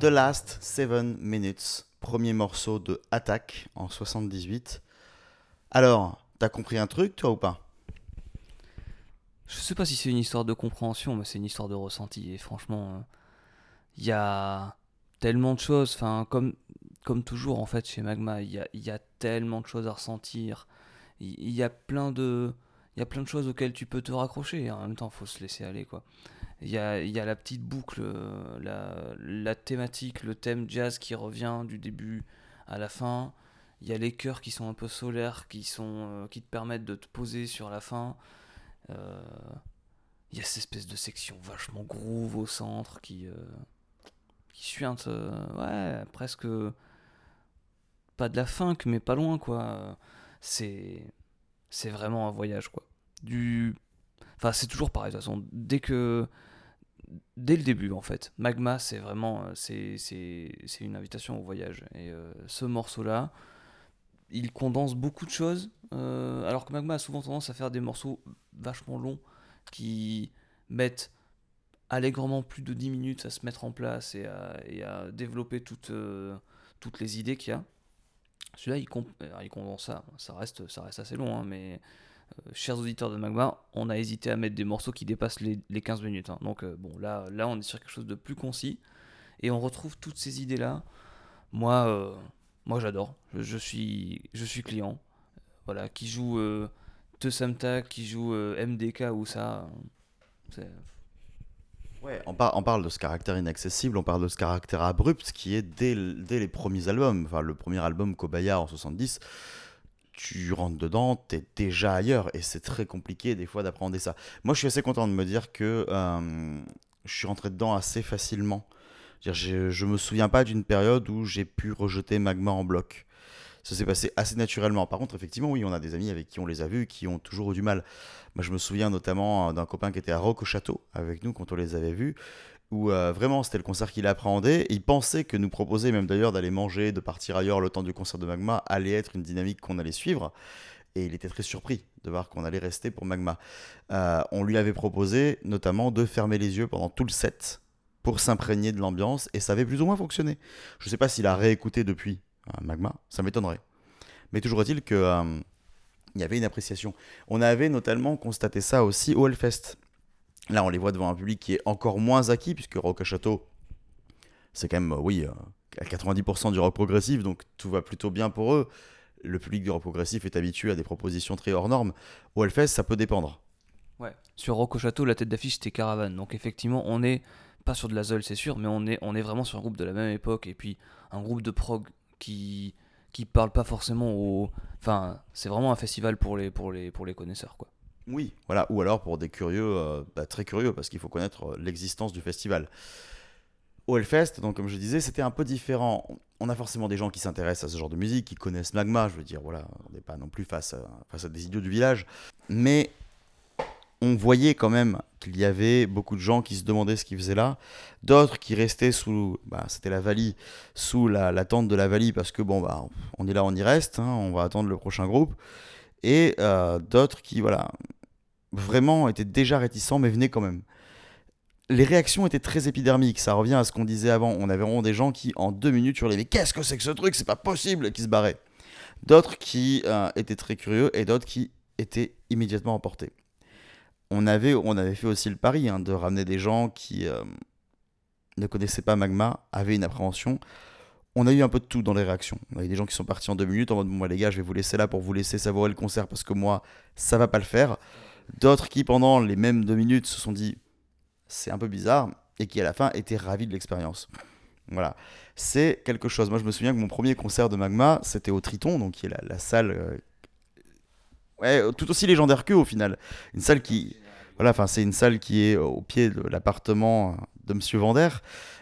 The Last Seven Minutes, premier morceau de Attack en 78. Alors, t'as compris un truc, toi ou pas? Je sais pas si c'est une histoire de compréhension, mais c'est une histoire de ressenti. Et franchement, il y a tellement de choses. Enfin, comme, comme toujours, en fait, chez Magma, il y a, y a tellement de choses à ressentir. Il y, a plein de. Il y a plein de choses auxquelles tu peux te raccrocher et en même temps faut se laisser aller quoi. Il y a, y a la petite boucle, euh, la, la thématique, le thème jazz qui revient du début à la fin. Il y a les chœurs qui sont un peu solaires, qui, sont, euh, qui te permettent de te poser sur la fin. Euh, il y a cette espèce de section vachement groove au centre qui, euh, qui suinte, ouais, presque pas de la funk, mais pas loin, quoi. C'est, c'est vraiment un voyage, quoi. Du, enfin, c'est toujours pareil, de toute façon. Dès que, dès le début, en fait, Magma, c'est vraiment, euh, c'est, une invitation au voyage. Et euh, ce morceau-là, il condense beaucoup de choses, euh, alors que Magma a souvent tendance à faire des morceaux vachement longs qui mettent allègrement plus de 10 minutes à se mettre en place et à, développer toutes, toutes les idées qu'il y a. Celui-là, il, condense ça. Ça reste, ça reste assez long, hein, mais chers auditeurs de Magma, on a hésité à mettre des morceaux qui dépassent les, les 15 minutes. hein. Donc, euh, bon, là, là, on est sur quelque chose de plus concis et on retrouve toutes ces idées-là. Moi, euh, moi j'adore. Je, suis, je suis client. Voilà, qui joue euh, Te Samta, qui joue euh, MDK ou ça. euh, Ouais, on, par- on parle de ce caractère inaccessible, on parle de ce caractère abrupt qui est dès, dès les premiers albums. Enfin, le premier album Kobaya en 70, tu rentres dedans, t'es déjà ailleurs et c'est très compliqué des fois d'appréhender ça. Moi, je suis assez content de me dire que euh, je suis rentré dedans assez facilement. Je Je me souviens pas d'une période où j'ai pu rejeter Magma en bloc. Ça s'est passé assez naturellement. Par contre, effectivement, oui, on a des amis avec qui on les a vus qui ont toujours eu du mal. Moi, je me souviens notamment euh, d'un copain qui était à Rock au Château avec nous quand on les avait vus, où euh, vraiment c'était le concert qu'il appréhendait. Il pensait que nous proposer, même d'ailleurs, d'aller manger, de partir ailleurs le temps du concert de Magma, allait être une dynamique qu'on allait suivre. Et il était très surpris de voir qu'on allait rester pour Magma. Euh, on lui avait proposé notamment de fermer les yeux pendant tout le set pour s'imprégner de l'ambiance et ça avait plus ou moins fonctionné. Je ne sais pas s'il a réécouté depuis euh, Magma, ça m'étonnerait. Mais toujours est-il que euh, il y avait une appréciation. On avait notamment constaté ça aussi au Hellfest. Là, on les voit devant un public qui est encore moins acquis, puisque Rock à Château, c'est quand même, euh, oui, euh, à 90% du rock progressif, donc tout va plutôt bien pour eux. Le public du rock progressif est habitué à des propositions très hors normes. Au Hellfest, ça peut dépendre. Ouais. Sur Rock au Château, la tête d'affiche c'était Caravane. Donc effectivement, on est pas sur de la Zol, c'est sûr, mais on est, vraiment sur un groupe de la même époque et puis un groupe de prog qui qui parle pas forcément au. Enfin, c'est vraiment un festival pour les connaisseurs quoi. Oui, voilà, ou alors pour des curieux, euh, bah, très curieux, parce qu'il faut connaître euh, l'existence du festival. Au Hellfest, donc comme je disais, c'était un peu différent. On a forcément des gens qui s'intéressent à ce genre de musique, qui connaissent Magma, je veux dire, voilà, on n'est pas non plus face à, des idiots du village, mais on voyait quand même qu'il y avait beaucoup de gens qui se demandaient ce qu'ils faisaient là, d'autres qui restaient sous, bah, c'était la Valie, sous la, la tente de la Valie, parce que bon, bah, on est là, on y reste, hein, on va attendre le prochain groupe, et euh, d'autres qui, voilà, vraiment étaient déjà réticents, mais venaient quand même. les réactions étaient très épidermiques. Ça revient à ce qu'on disait avant. On avait vraiment des gens qui, en deux minutes, hurlaient Mais qu'est-ce que c'est que ce truc? C'est pas possible qui se barraient. D'autres qui euh, étaient très curieux et d'autres qui étaient immédiatement emportés. On avait, on avait fait aussi le pari hein, de ramener des gens qui euh, ne connaissaient pas Magma, avaient une appréhension. On a eu un peu de tout dans les réactions. On a eu des gens qui sont partis en deux minutes en mode Moi, les gars, je vais vous laisser là pour vous laisser savourer le concert parce que moi, ça va pas le faire. D'autres qui, pendant les mêmes deux minutes, se sont dit c'est un peu bizarre et qui à la fin étaient ravis de l'expérience. Voilà, c'est quelque chose. Moi, je me souviens que mon premier concert de Magma, c'était au Triton, donc qui est la, salle, euh, tout aussi légendaire qu'eux au final. Une salle qui, voilà, enfin, c'est une salle qui est au pied de l'appartement de Monsieur Vander.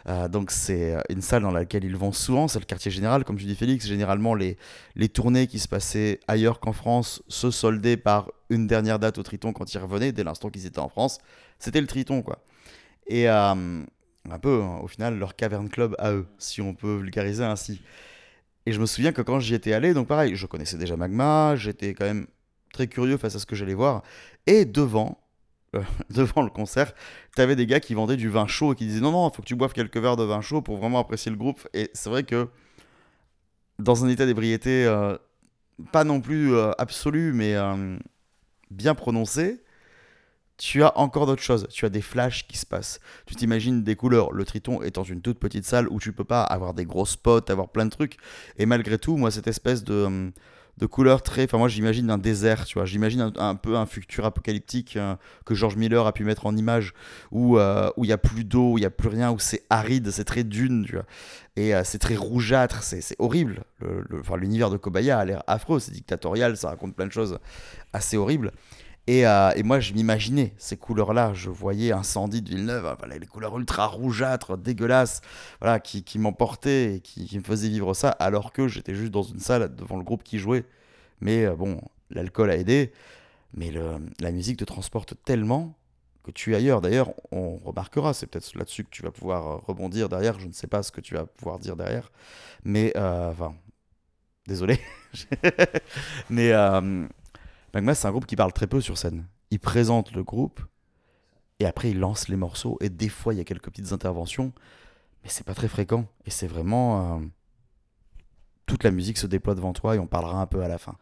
Euh, donc c'est une salle dans laquelle ils vont souvent, c'est le quartier général, comme tu dis Félix. Généralement, les, les tournées qui se passaient ailleurs qu'en France se soldaient par une dernière date au Triton quand ils revenaient, dès l'instant qu'ils étaient en France. C'était le Triton, quoi. Et euh, un peu, au final, leur caverne club à eux, si on peut vulgariser ainsi. Et je me souviens que quand j'y étais allé, donc pareil, je connaissais déjà Magma, j'étais quand même très curieux face à ce que j'allais voir. Et devant, euh, devant le concert, t'avais des gars qui vendaient du vin chaud et qui disaient non, non, faut que tu boives quelques verres de vin chaud pour vraiment apprécier le groupe. Et c'est vrai que dans un état d'ébriété, euh, pas non plus euh, absolu, mais bien prononcé, tu as encore d'autres choses. Tu as des flashs qui se passent. Tu t'imagines des couleurs. Le Triton étant une toute petite salle où tu peux pas avoir des gros spots, avoir plein de trucs. Et malgré tout, moi, cette espèce de, hum, de couleurs très. Enfin, moi, j'imagine un désert, tu vois. J'imagine un, peu un futur apocalyptique euh, que George Miller a pu mettre en image où euh, il y a plus d'eau, où il y a plus rien, où c'est aride, c'est très dune, tu vois. Et euh, c'est très rougeâtre, c'est horrible. Le- le- L'univers de Kobaya a l'air affreux, c'est dictatorial, ça raconte plein de choses assez horribles. Et, euh, et moi, je m'imaginais ces couleurs-là. Je voyais Incendie de Villeneuve, hein, les couleurs ultra rougeâtres, dégueulasses, voilà, qui, m'emportaient et qui, me faisaient vivre ça, alors que j'étais juste dans une salle devant le groupe qui jouait. Mais euh, bon, l'alcool a aidé, mais la musique te transporte tellement que tu es ailleurs. D'ailleurs, on remarquera, c'est peut-être là-dessus que tu vas pouvoir euh, rebondir derrière. Je ne sais pas ce que tu vas pouvoir dire derrière, mais enfin, désolé. mais Magma, c'est un groupe qui parle très peu sur scène. Il présente le groupe et après il lance les morceaux. Et des fois, il y a quelques petites interventions, mais c'est pas très fréquent. Et c'est vraiment. euh, toute la musique se déploie devant toi et on parlera un peu à la fin.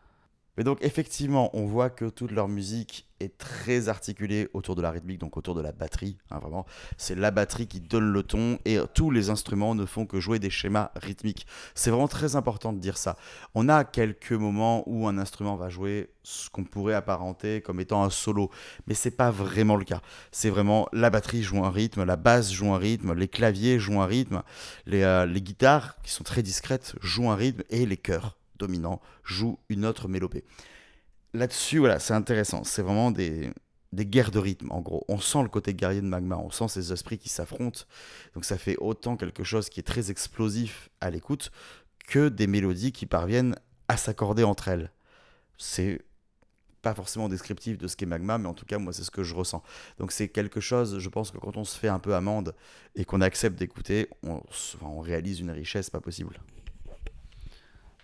Mais donc, effectivement, on voit que toute leur musique est très articulée autour de la rythmique, donc autour de la batterie. hein, vraiment, c'est la batterie qui donne le ton et euh, tous les instruments ne font que jouer des schémas rythmiques. C'est vraiment très important de dire ça. On a quelques moments où un instrument va jouer ce qu'on pourrait apparenter comme étant un solo, mais c'est pas vraiment le cas. C'est vraiment la batterie joue un rythme, la basse joue un rythme, les claviers jouent un rythme, les, euh, les guitares qui sont très discrètes jouent un rythme et les chœurs dominants jouent une autre mélopée. Là-dessus, voilà, c'est intéressant. C'est vraiment des, des guerres de rythme, en gros. On sent le côté guerrier de Magma, on sent ces esprits qui s'affrontent. Donc ça fait autant quelque chose qui est très explosif à l'écoute que des mélodies qui parviennent à s'accorder entre elles. C'est pas forcément descriptif de ce qu'est Magma, mais en tout cas, moi, c'est ce que je ressens. Donc c'est quelque chose, je pense que quand on se fait un peu amende et qu'on accepte d'écouter, on réalise une richesse pas possible.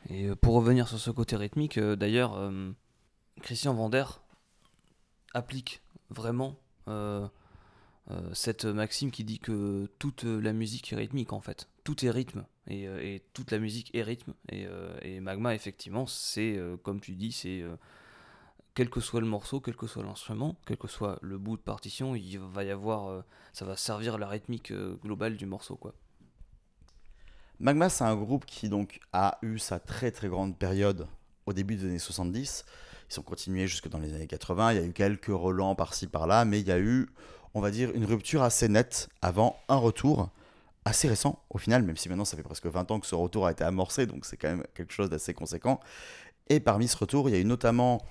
Et euh, pour revenir sur ce côté rythmique, euh, d'ailleurs, euh, Christian Vander applique vraiment cette maxime qui dit que toute la musique est rythmique en fait. Tout est rythme et, toute la musique est rythme. Et, Magma, effectivement, c'est comme tu dis, c'est quel que soit le morceau, quel que soit l'instrument, quel que soit le bout de partition, il va y avoir, ça va servir la rythmique globale du morceau quoi. Magma, c'est un groupe qui donc a eu sa très très grande période au début des années 70. Ils ont continué jusque dans les années 80. Il y a eu quelques relents par-ci par-là, mais il y a eu, on va dire, une rupture assez nette avant un retour assez récent au final, même si maintenant ça fait presque 20 ans que ce retour a été amorcé, donc c'est quand même quelque chose d'assez conséquent. Et parmi ce retour, il y a eu notamment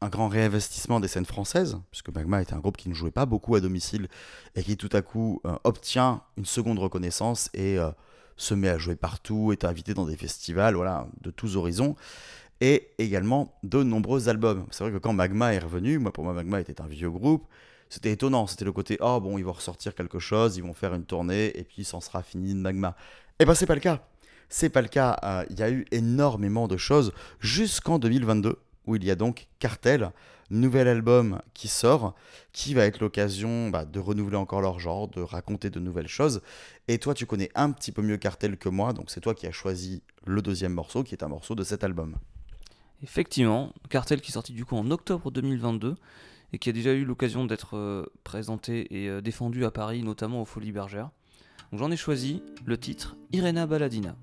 un grand réinvestissement des scènes françaises, puisque Magma était un groupe qui ne jouait pas beaucoup à domicile et qui tout à coup euh, obtient une seconde reconnaissance et euh, se met à jouer partout, est invité dans des festivals, voilà, de tous horizons, et également de nombreux albums. C'est vrai que quand Magma est revenu, moi pour moi Magma était un vieux groupe, c'était étonnant, c'était le côté oh bon ils vont ressortir quelque chose, ils vont faire une tournée et puis s'en sera fini de Magma. Et ben c'est pas le cas. C'est pas le cas. Euh, Il y a eu énormément de choses jusqu'en 2022 où il y a donc Cartel, nouvel album qui sort, qui va être l'occasion bah, de renouveler encore leur genre, de raconter de nouvelles choses. Et toi, tu connais un petit peu mieux Cartel que moi, donc c'est toi qui as choisi le deuxième morceau, qui est un morceau de cet album. Effectivement, Cartel qui est sorti du coup en octobre 2022 et qui a déjà eu l'occasion d'être euh, présenté et euh, défendu à Paris, notamment aux Folies Bergères. Donc j'en ai choisi le titre Irena Baladina.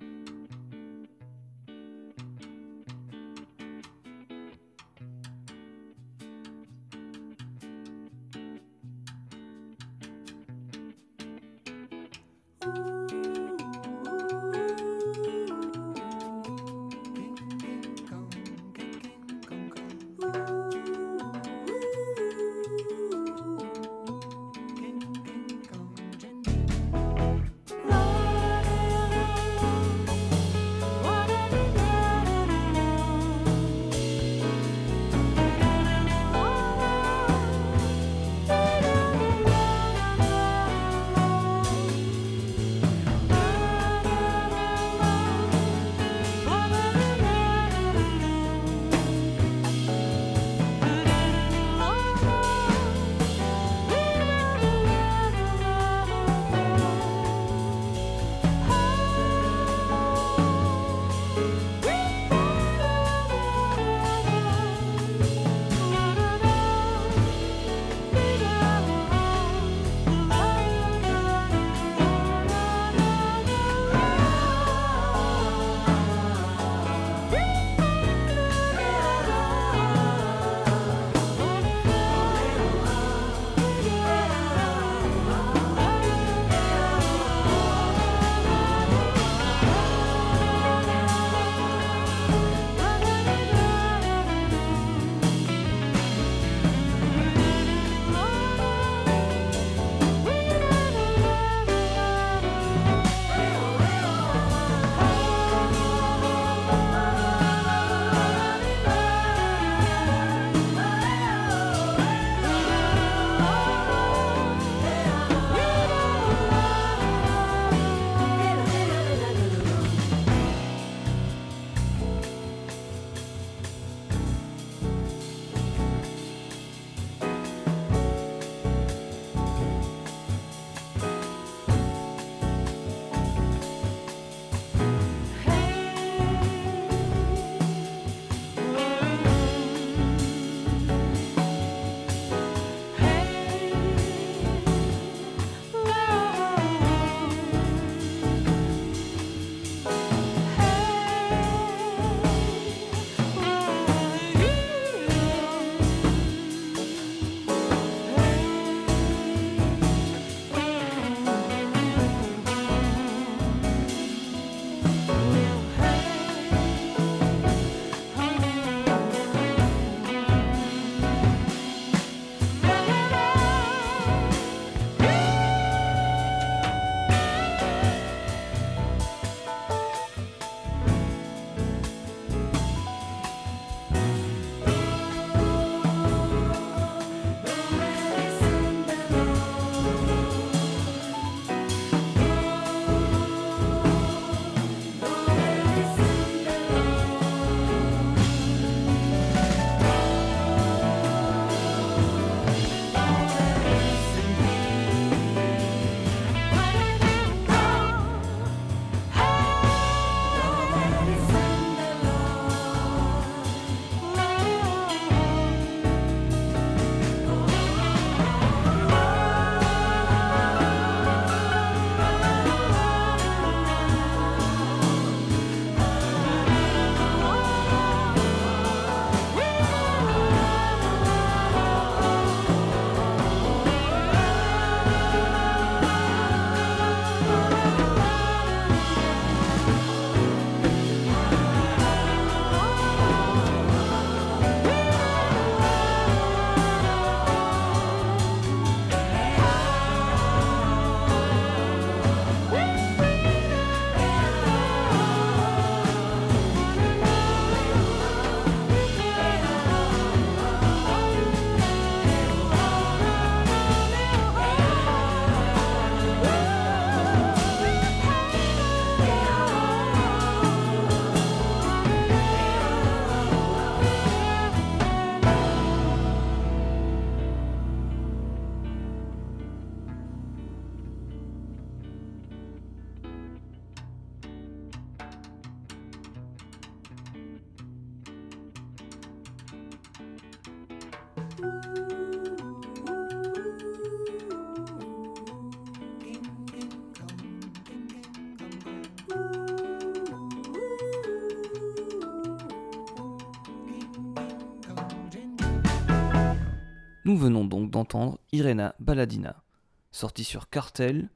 Nous venons donc d'entendre Irena Baladina, sorti sur Cartel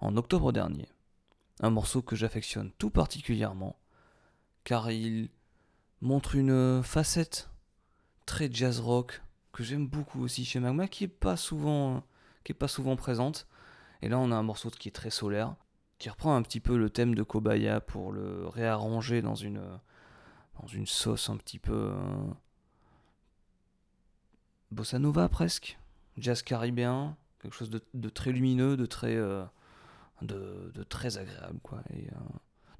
en octobre dernier. Un morceau que j'affectionne tout particulièrement, car il montre une facette très jazz rock que j'aime beaucoup aussi chez Magma, qui est pas souvent, pas souvent présente. Et là, on a un morceau qui est très solaire, qui reprend un petit peu le thème de Kobaya pour le réarranger dans une, dans une sauce un petit peu bossa nova presque, jazz caribéen, quelque chose de, très lumineux, de très, euh, de, très agréable quoi. Euh,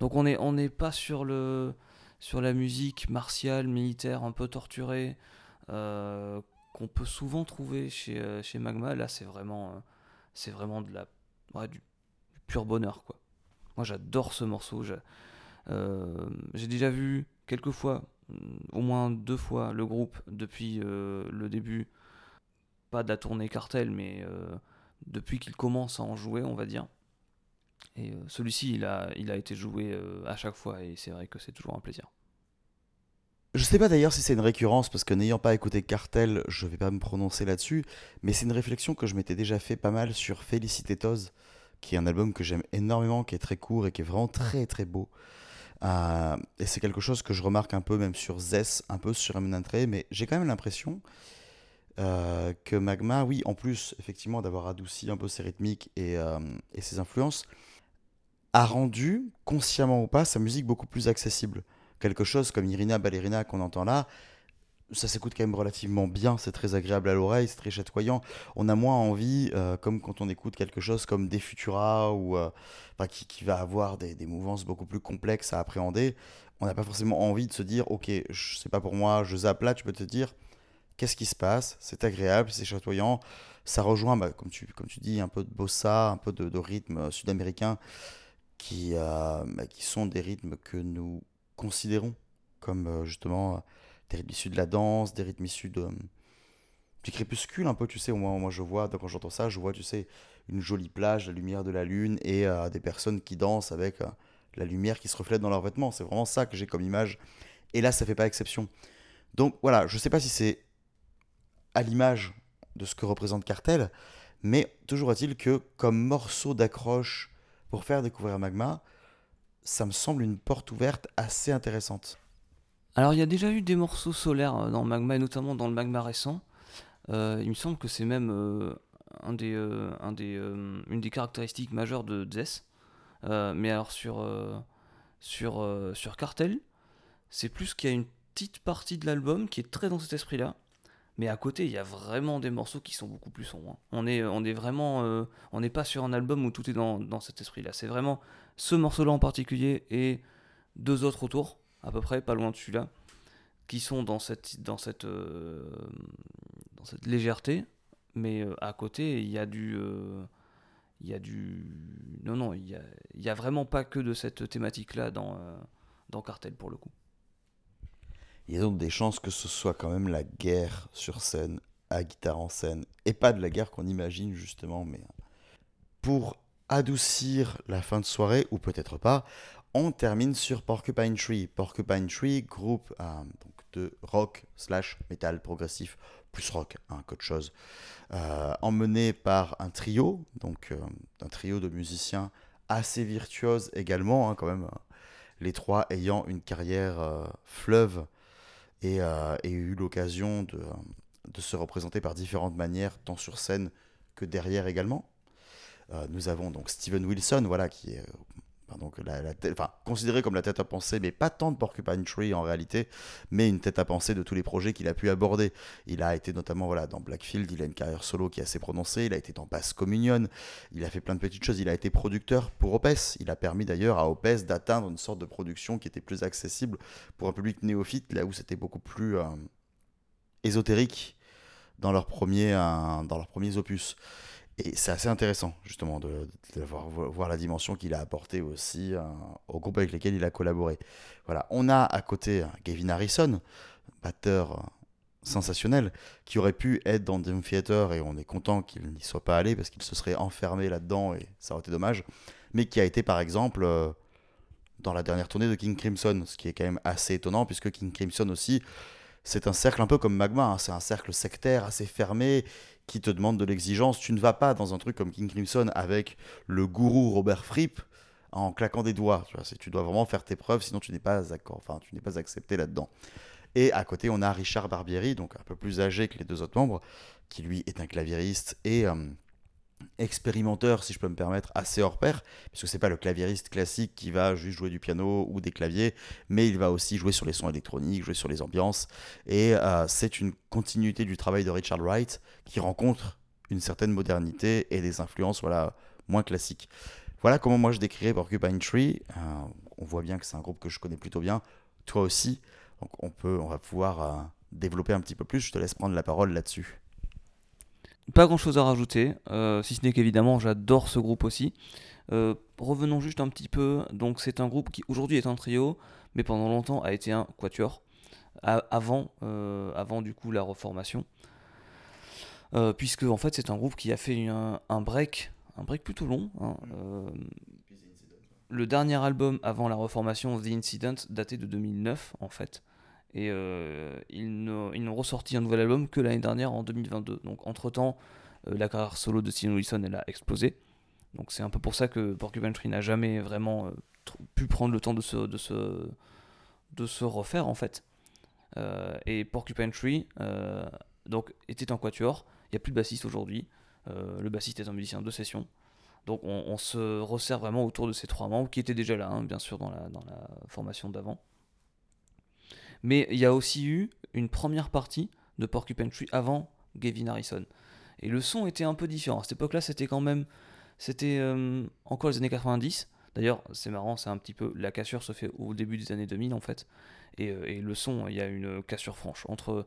donc on n'est on pas sur le, sur la musique martiale, militaire, un peu torturée, euh, qu'on peut souvent trouver chez, chez Magma. Là, c'est vraiment, c'est vraiment de la, du, du pur bonheur quoi. Moi, j'adore ce morceau. J'ai déjà vu quelques fois, au moins deux fois, le groupe depuis euh, le début. Pas de la tournée cartel, mais euh, depuis qu'il commence à en jouer, on va dire. Et euh, celui-ci, il a, il a été joué à chaque fois, et c'est vrai que c'est toujours un plaisir. Je sais pas d'ailleurs si c'est une récurrence, parce que n'ayant pas écouté Cartel, je vais pas me prononcer là-dessus, mais c'est une réflexion que je m'étais déjà fait pas mal sur Felicitettos, qui est un album que j'aime énormément, qui est très court et qui est vraiment très très beau. Euh, et c'est quelque chose que je remarque un peu même sur Zess, un peu sur Eminentre, mais j'ai quand même l'impression euh, que Magma, oui, en plus effectivement d'avoir adouci un peu ses rythmiques euh, et ses influences, a rendu, consciemment ou pas, sa musique beaucoup plus accessible. Quelque chose comme Irina Ballerina qu'on entend là, ça s'écoute quand même relativement bien, c'est très agréable à l'oreille, c'est très chatoyant. On a moins envie, euh, comme quand on écoute quelque chose comme des Futura, ou, euh, qui, va avoir des, mouvances beaucoup plus complexes à appréhender, on n'a pas forcément envie de se dire, ok, c'est pas pour moi, je zappe. Là, tu peux te dire, qu'est-ce qui se passe? C'est agréable, c'est chatoyant, ça rejoint, bah, comme, tu, comme tu dis, un peu de bossa, un peu de, rythme sud-américain, qui, euh, bah, qui sont des rythmes que nous considérons comme justement des rythmes issus de la danse, des rythmes issus de, du crépuscule un peu, tu sais, moi, moi je vois, quand j'entends ça, je vois, tu sais, une jolie plage, la lumière de la lune et euh, des personnes qui dansent avec euh, la lumière qui se reflète dans leurs vêtements. C'est vraiment ça que j'ai comme image. Et là, ça fait pas exception. Donc voilà, je sais pas si c'est à l'image de ce que représente Cartel, mais toujours est-il que comme morceau d'accroche pour faire découvrir Magma, ça me semble une porte ouverte assez intéressante. Alors, il y a déjà eu des morceaux solaires euh, dans Magma, et notamment dans le Magma récent. Euh, il me semble que c'est même euh, une des caractéristiques majeures de Zess. Mais alors, sur, Cartel, c'est plus qu'il y a une petite partie de l'album qui est très dans cet esprit-là. Mais à côté, il y a vraiment des morceaux qui sont beaucoup plus sombres. hein. On est, vraiment, on n'est pas sur un album où tout est dans, dans cet esprit-là. C'est vraiment ce morceau-là en particulier et deux autres autour, à peu près, pas loin de celui-là, qui sont dans cette, dans cette, euh, dans cette légèreté. Mais euh, à côté, il y a du, euh, il y a du, non non, il y a, y a vraiment pas que de cette thématique-là dans, dans Cartel pour le coup. Il y a donc des chances que ce soit quand même la guerre sur scène, à guitare en scène, et pas de la guerre qu'on imagine justement, mais pour adoucir la fin de soirée, ou peut-être pas, on termine sur Porcupine Tree. Porcupine Tree, groupe euh, de rock slash metal progressif, plus rock hein, qu'autre chose, euh, emmené par un trio, donc euh, un trio de musiciens assez virtuoses également, hein, quand même, les trois ayant une carrière fleuve et, eu l'occasion de, de se représenter par différentes manières, tant sur scène que derrière également. Nous avons donc Steven Wilson, voilà, qui est que la, enfin, considéré comme la tête à penser, mais pas tant de Porcupine Tree en réalité, mais une tête à penser de tous les projets qu'il a pu aborder. Il a été notamment voilà, dans Blackfield, il a une carrière solo qui est assez prononcée, il a été dans Bass Communion, il a fait plein de petites choses, il a été producteur pour Opes, il a permis d'ailleurs à Opes d'atteindre une sorte de production qui était plus accessible pour un public néophyte, là où c'était beaucoup plus euh, ésotérique dans leurs premiers, euh, dans leurs premiers opus. Et c'est assez intéressant, justement, de, voir, la dimension qu'il a apportée aussi euh, au groupe avec lesquels il a collaboré. Voilà, on a à côté euh, Gavin Harrison, batteur euh, sensationnel, qui aurait pu être dans Dream Theater et on est content qu'il n'y soit pas allé parce qu'il se serait enfermé là-dedans et ça aurait été dommage, mais qui a été par exemple dans la dernière tournée de King Crimson, ce qui est quand même assez étonnant puisque King Crimson aussi, c'est un cercle un peu comme Magma, hein, c'est un cercle sectaire assez fermé qui te demande de l'exigence. Tu ne vas pas dans un truc comme King Crimson avec le gourou Robert Fripp en claquant des doigts. Tu, tu dois vraiment faire tes preuves, sinon tu n'es pas, enfin, tu pas accepté là-dedans. Et à côté, on a Richard Barbieri, donc un peu plus âgé que les deux autres membres, qui lui est un claviériste et euh, expérimenteur, si je peux me permettre, assez hors pair, puisque c'est pas le claviériste classique qui va juste jouer du piano ou des claviers, mais il va aussi jouer sur les sons électroniques, jouer sur les ambiances, et euh, c'est une continuité du travail de Richard Wright qui rencontre une certaine modernité et des influences voilà, moins classiques. Voilà comment moi je décrirais Porcupine Tree. Euh, on voit bien que c'est un groupe que je connais plutôt bien, toi aussi, donc on, peut, on va pouvoir euh, développer un petit peu plus, je te laisse prendre la parole là-dessus. Pas grand chose à rajouter, euh, si ce n'est qu'évidemment j'adore ce groupe aussi. Euh, revenons juste un petit peu, donc c'est un groupe qui aujourd'hui est un trio, mais pendant longtemps a été un quatuor, a- avant, euh, avant du coup la reformation. Puisque en fait c'est un groupe qui a fait un, un break, un break plutôt long. hein, euh, le dernier album avant la reformation, The Incident, datait de 2009 en fait. Et euh, ils n'ont ressorti un nouvel album que l'année dernière en 2022. Donc entre-temps, euh, la carrière solo de Steven Wilson elle a explosé. Donc c'est un peu pour ça que Porcupine Tree n'a jamais vraiment euh, pu prendre le temps de se, de se, de se refaire en fait. Et Porcupine Tree donc, était un quatuor. Il n'y a plus de bassiste aujourd'hui. Le bassiste est un musicien de session. Donc on, on se resserre vraiment autour de ces trois membres qui étaient déjà là, hein, bien sûr, dans la, dans la formation d'avant. Mais il y a aussi eu une première partie de Porcupine Tree avant Gavin Harrison. Et le son était un peu différent. À cette époque-là, c'était quand même. C'était euh, encore les années 90. D'ailleurs, c'est marrant, c'est un petit peu. La cassure se fait au début des années 2000 en fait. Et, euh, et le son, il y a une cassure franche. Entre,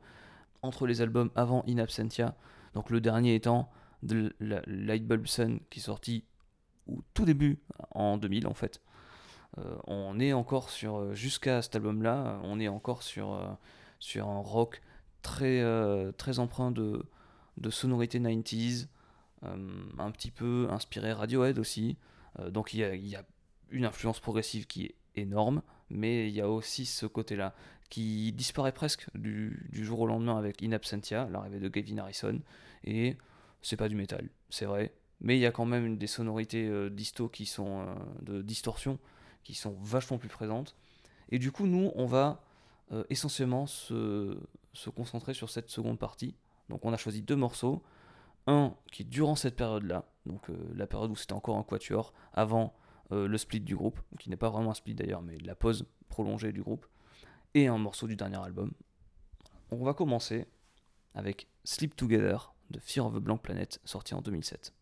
entre les albums avant In Absentia, donc le dernier étant de la- Light Bulb Sun qui est sorti au tout début en 2000 en fait. Euh, on est encore sur euh, jusqu'à cet album-là, on est encore sur euh, sur un rock très très empreint de de sonorité 90s, euh, un petit peu inspiré Radiohead aussi. Donc il y a, une influence progressive qui est énorme, mais il y a aussi ce côté-là qui disparaît presque du, du jour au lendemain avec In Absentia, l'arrivée de Gavin Harrison, et c'est pas du métal, c'est vrai, mais il y a quand même des sonorités disto qui sont de distorsion qui sont vachement plus présentes. Et du coup, nous, on va euh, essentiellement se, concentrer sur cette seconde partie. Donc, on a choisi deux morceaux. Un qui durant cette période-là, donc euh, la période où c'était encore un quatuor, avant euh, le split du groupe, qui n'est pas vraiment un split d'ailleurs, mais la pause prolongée du groupe, et un morceau du dernier album. On va commencer avec Sleep Together de Fear of a Blank Planet, sorti en 2007.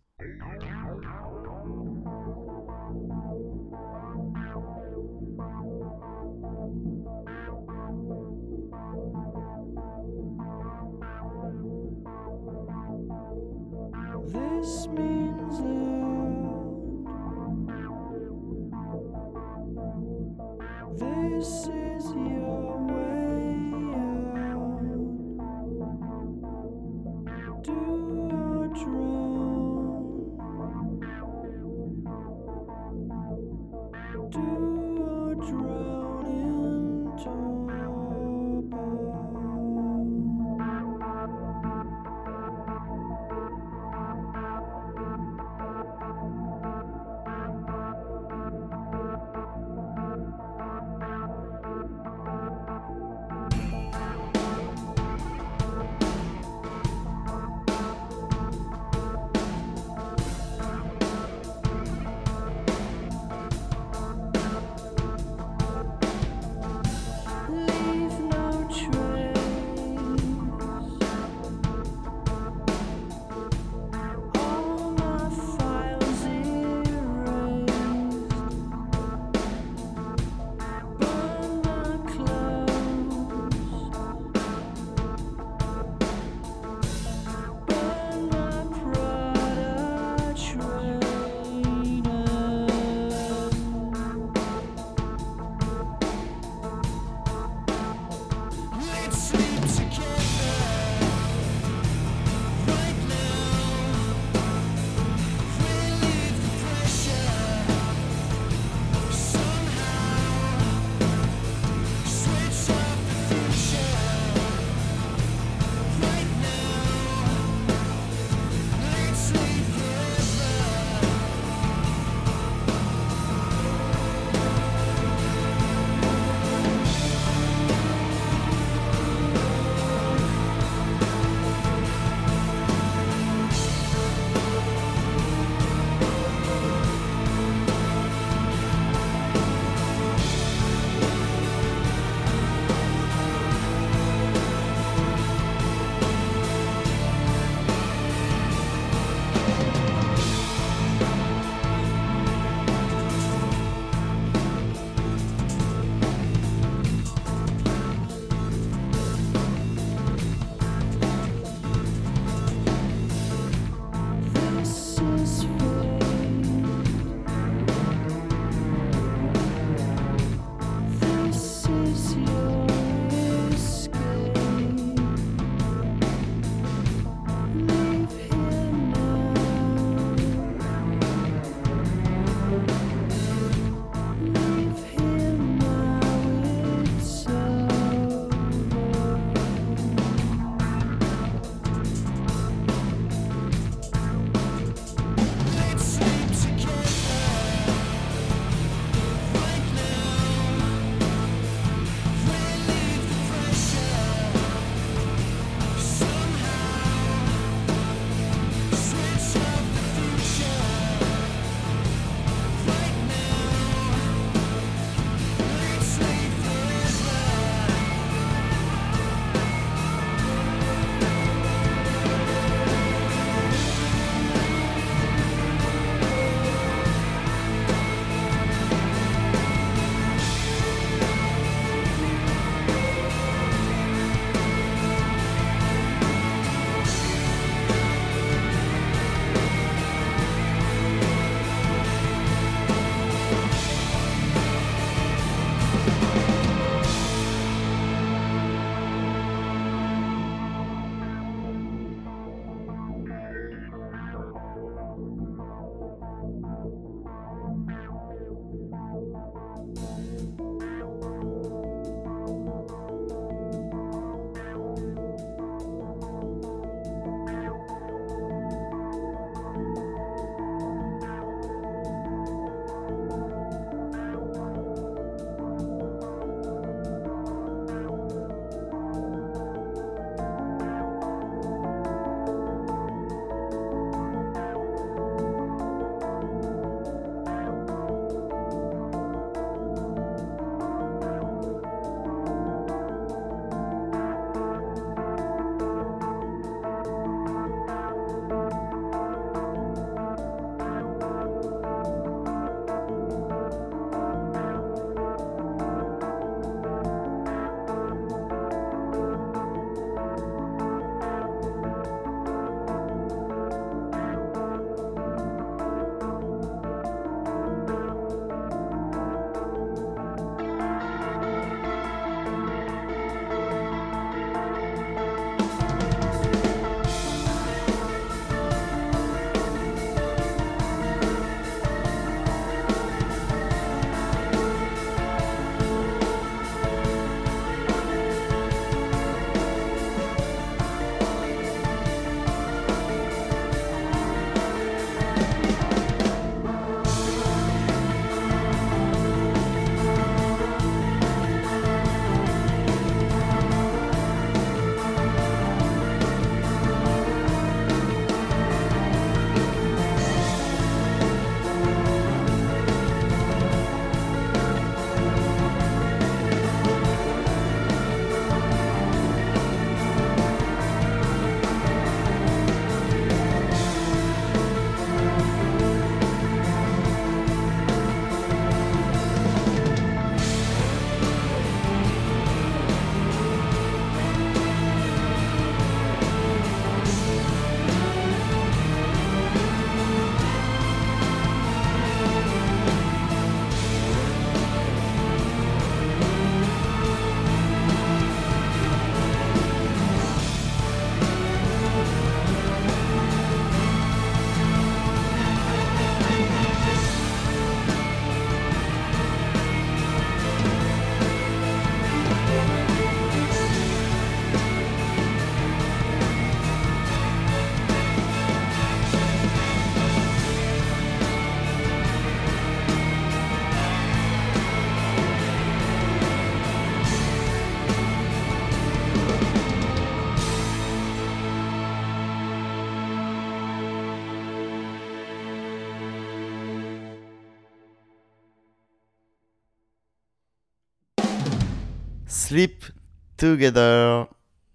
Together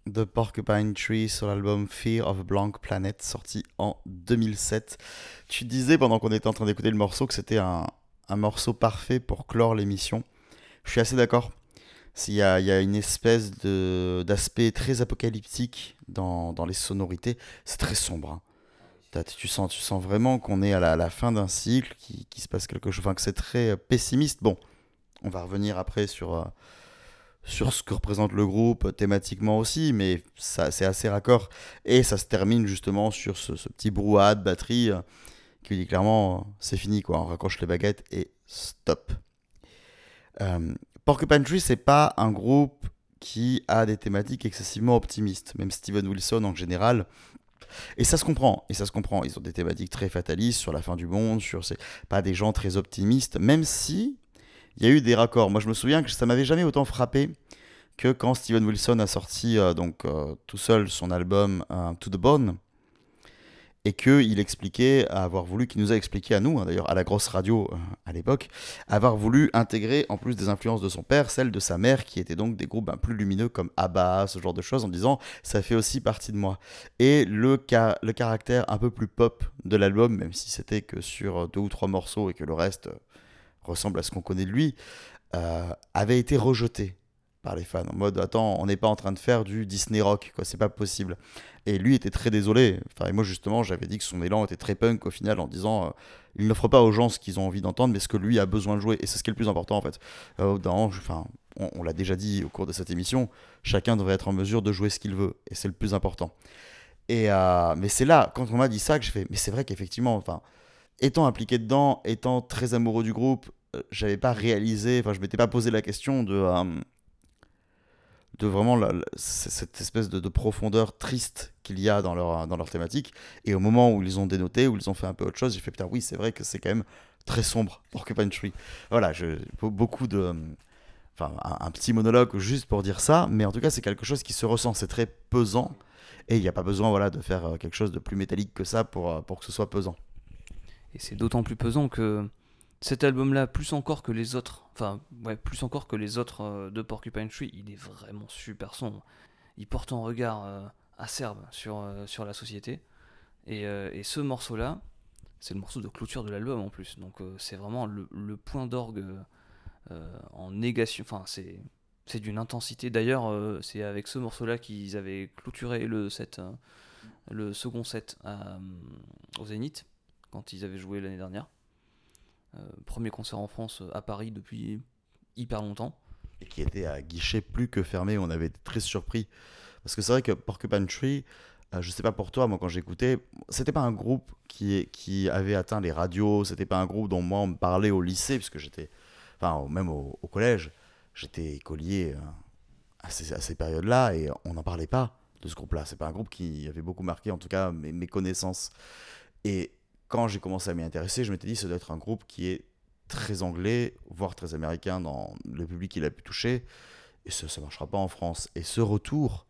de Porcupine Tree sur l'album Fear of a Blank Planet sorti en 2007. Tu disais pendant qu'on était en train d'écouter le morceau que c'était un, un morceau parfait pour clore l'émission. Je suis assez d'accord. S'il y a, il y a une espèce d'aspect très apocalyptique dans, dans les sonorités, c'est très sombre. hein. Tu sens, tu sens vraiment qu'on est à la, à la fin d'un cycle, qui, qui se passe quelque chose, enfin que c'est très pessimiste. Bon, on va revenir après sur, euh, sur ce que représente le groupe thématiquement aussi, mais ça c'est assez raccord. Et ça se termine justement sur ce, petit brouhaha de batterie euh, qui dit clairement euh, c'est fini quoi, on raccroche les baguettes et stop. Euh, Porcupine Tree, c'est pas un groupe qui a des thématiques excessivement optimistes, même Steven Wilson en général. Et ça se comprend, et ça se comprend. Ils ont des thématiques très fatalistes sur la fin du monde, sur c'est pas des gens très optimistes, même si il y a eu des raccords. Moi, je me souviens que ça m'avait jamais autant frappé que quand Steven Wilson a sorti euh, donc euh, tout seul son album euh, To the Bone et que il expliquait avoir voulu, qui nous a expliqué à nous, hein, d'ailleurs à la grosse radio à l'époque, avoir voulu intégrer en plus des influences de son père, celles de sa mère, qui étaient donc des groupes ben, plus lumineux comme ABBA, ce genre de choses, en disant ça fait aussi partie de moi. Et le, ca- le caractère un peu plus pop de l'album, même si c'était que sur deux ou trois morceaux et que le reste ressemble à ce qu'on connaît de lui, euh, avait été rejeté par les fans en mode attends on n'est pas en train de faire du Disney rock quoi c'est pas possible. Et lui était très désolé. Enfin et moi justement j'avais dit que son élan était très punk au final en disant euh, il n'offre pas aux gens ce qu'ils ont envie d'entendre mais ce que lui a besoin de jouer. Et c'est ce qui est le plus important en fait. Euh, dans- enfin on, l'a déjà dit au cours de cette émission chacun devrait être en mesure de jouer ce qu'il veut. Et c'est le plus important. Et euh, mais c'est là quand on m'a dit ça que je fais mais c'est vrai qu'effectivement enfin étant impliqué dedans étant très amoureux du groupe j'avais pas réalisé enfin je m'étais pas posé la question de euh, de vraiment cette espèce de, de profondeur triste qu'il y a dans leur, dans leur thématique. Et au moment où ils ont dénoté, où ils ont fait un peu autre chose, j'ai fait putain, oui, c'est vrai que c'est quand même très sombre, Porcupine Tree. Voilà, je, be- beaucoup de. euh, Enfin, un, petit monologue juste pour dire ça, mais en tout cas, c'est quelque chose qui se ressent, c'est très pesant. Et il n'y a pas besoin voilà, de faire euh, quelque chose de plus métallique que ça pour, euh, pour que ce soit pesant. Et c'est d'autant plus pesant que cet album-là, plus encore que les autres, enfin, ouais, plus encore que les autres euh, de Porcupine Tree, il est vraiment super sombre. Il porte un regard euh, acerbe sur, euh, sur la société. Et, et ce morceau-là, c'est le morceau de clôture de l'album en plus. Donc c'est vraiment le, le point d'orgue en négation. Enfin, c'est. C'est d'une intensité. D'ailleurs, c'est avec ce morceau-là qu'ils avaient clôturé le set, le second set au Zénith, quand ils avaient joué l'année dernière. Euh, premier concert en France euh, à Paris depuis hyper longtemps. et qui était à guichet plus que fermé. On avait été très surpris. Parce que c'est vrai que Porcupine Tree, euh, je sais pas pour toi, moi quand j'écoutais, c'était pas un groupe qui, qui avait atteint les radios, c'était pas un groupe dont moi on me parlait au lycée, puisque j'étais, enfin même au, collège, j'étais écolier euh, à ces, ces périodes-là et on n'en parlait pas de ce groupe-là. C'est pas un groupe qui avait beaucoup marqué, en tout cas, mes, mes connaissances. Et quand j'ai commencé à m'y intéresser, je m'étais dit, ça doit être un groupe qui est très anglais, voire très américain dans le public qu'il a pu toucher. Et ça, ça marchera pas en France. Et ce retour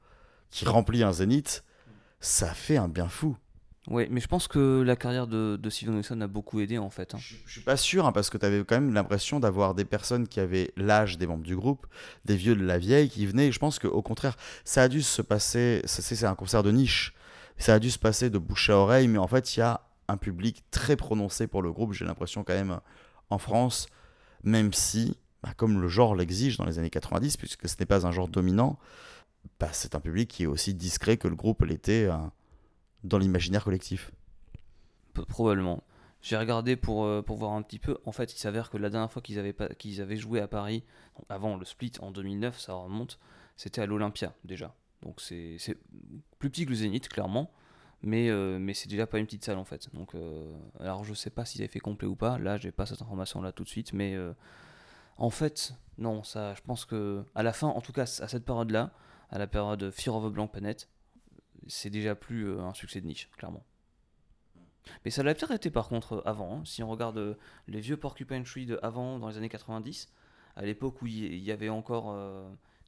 qui remplit un zénith, ça fait un bien fou. Ouais, mais je pense que la carrière de, de Steven Wilson a beaucoup aidé en fait. hein. Je je suis pas sûr, hein, parce que tu avais quand même l'impression d'avoir des personnes qui avaient l'âge des membres du groupe, des vieux de la vieille qui venaient. Et je pense qu'au contraire, ça a dû se passer. c'est un concert de niche. Ça a dû se passer de bouche à oreille, mais en fait, il y a un public très prononcé pour le groupe, j'ai l'impression quand même, en France, même si, bah, comme le genre l'exige dans les années 90, puisque ce n'est pas un genre dominant, bah, c'est un public qui est aussi discret que le groupe l'était euh, dans l'imaginaire collectif. Probablement. J'ai regardé pour, euh, pour voir un petit peu. En fait, il s'avère que la dernière fois qu'ils avaient, avaient joué à Paris, avant le split en 2009, ça remonte, c'était à l'Olympia déjà. Donc c'est c'est plus petit que le Zénith, clairement. Mais, euh, mais c'est déjà pas une petite salle en fait. Donc, euh, alors je sais pas s'ils avaient fait complet ou pas. Là, j'ai pas cette information là tout de suite. Mais euh, en fait, non, ça, je pense que à la fin, en tout cas à cette période là, à la période Fear of a Blank Planet, c'est déjà plus un succès de niche, clairement. Mais ça l'a peut-être été par contre avant. hein. Si on regarde les vieux Porcupine Tree de avant, dans les années 90, à l'époque où il y- avait encore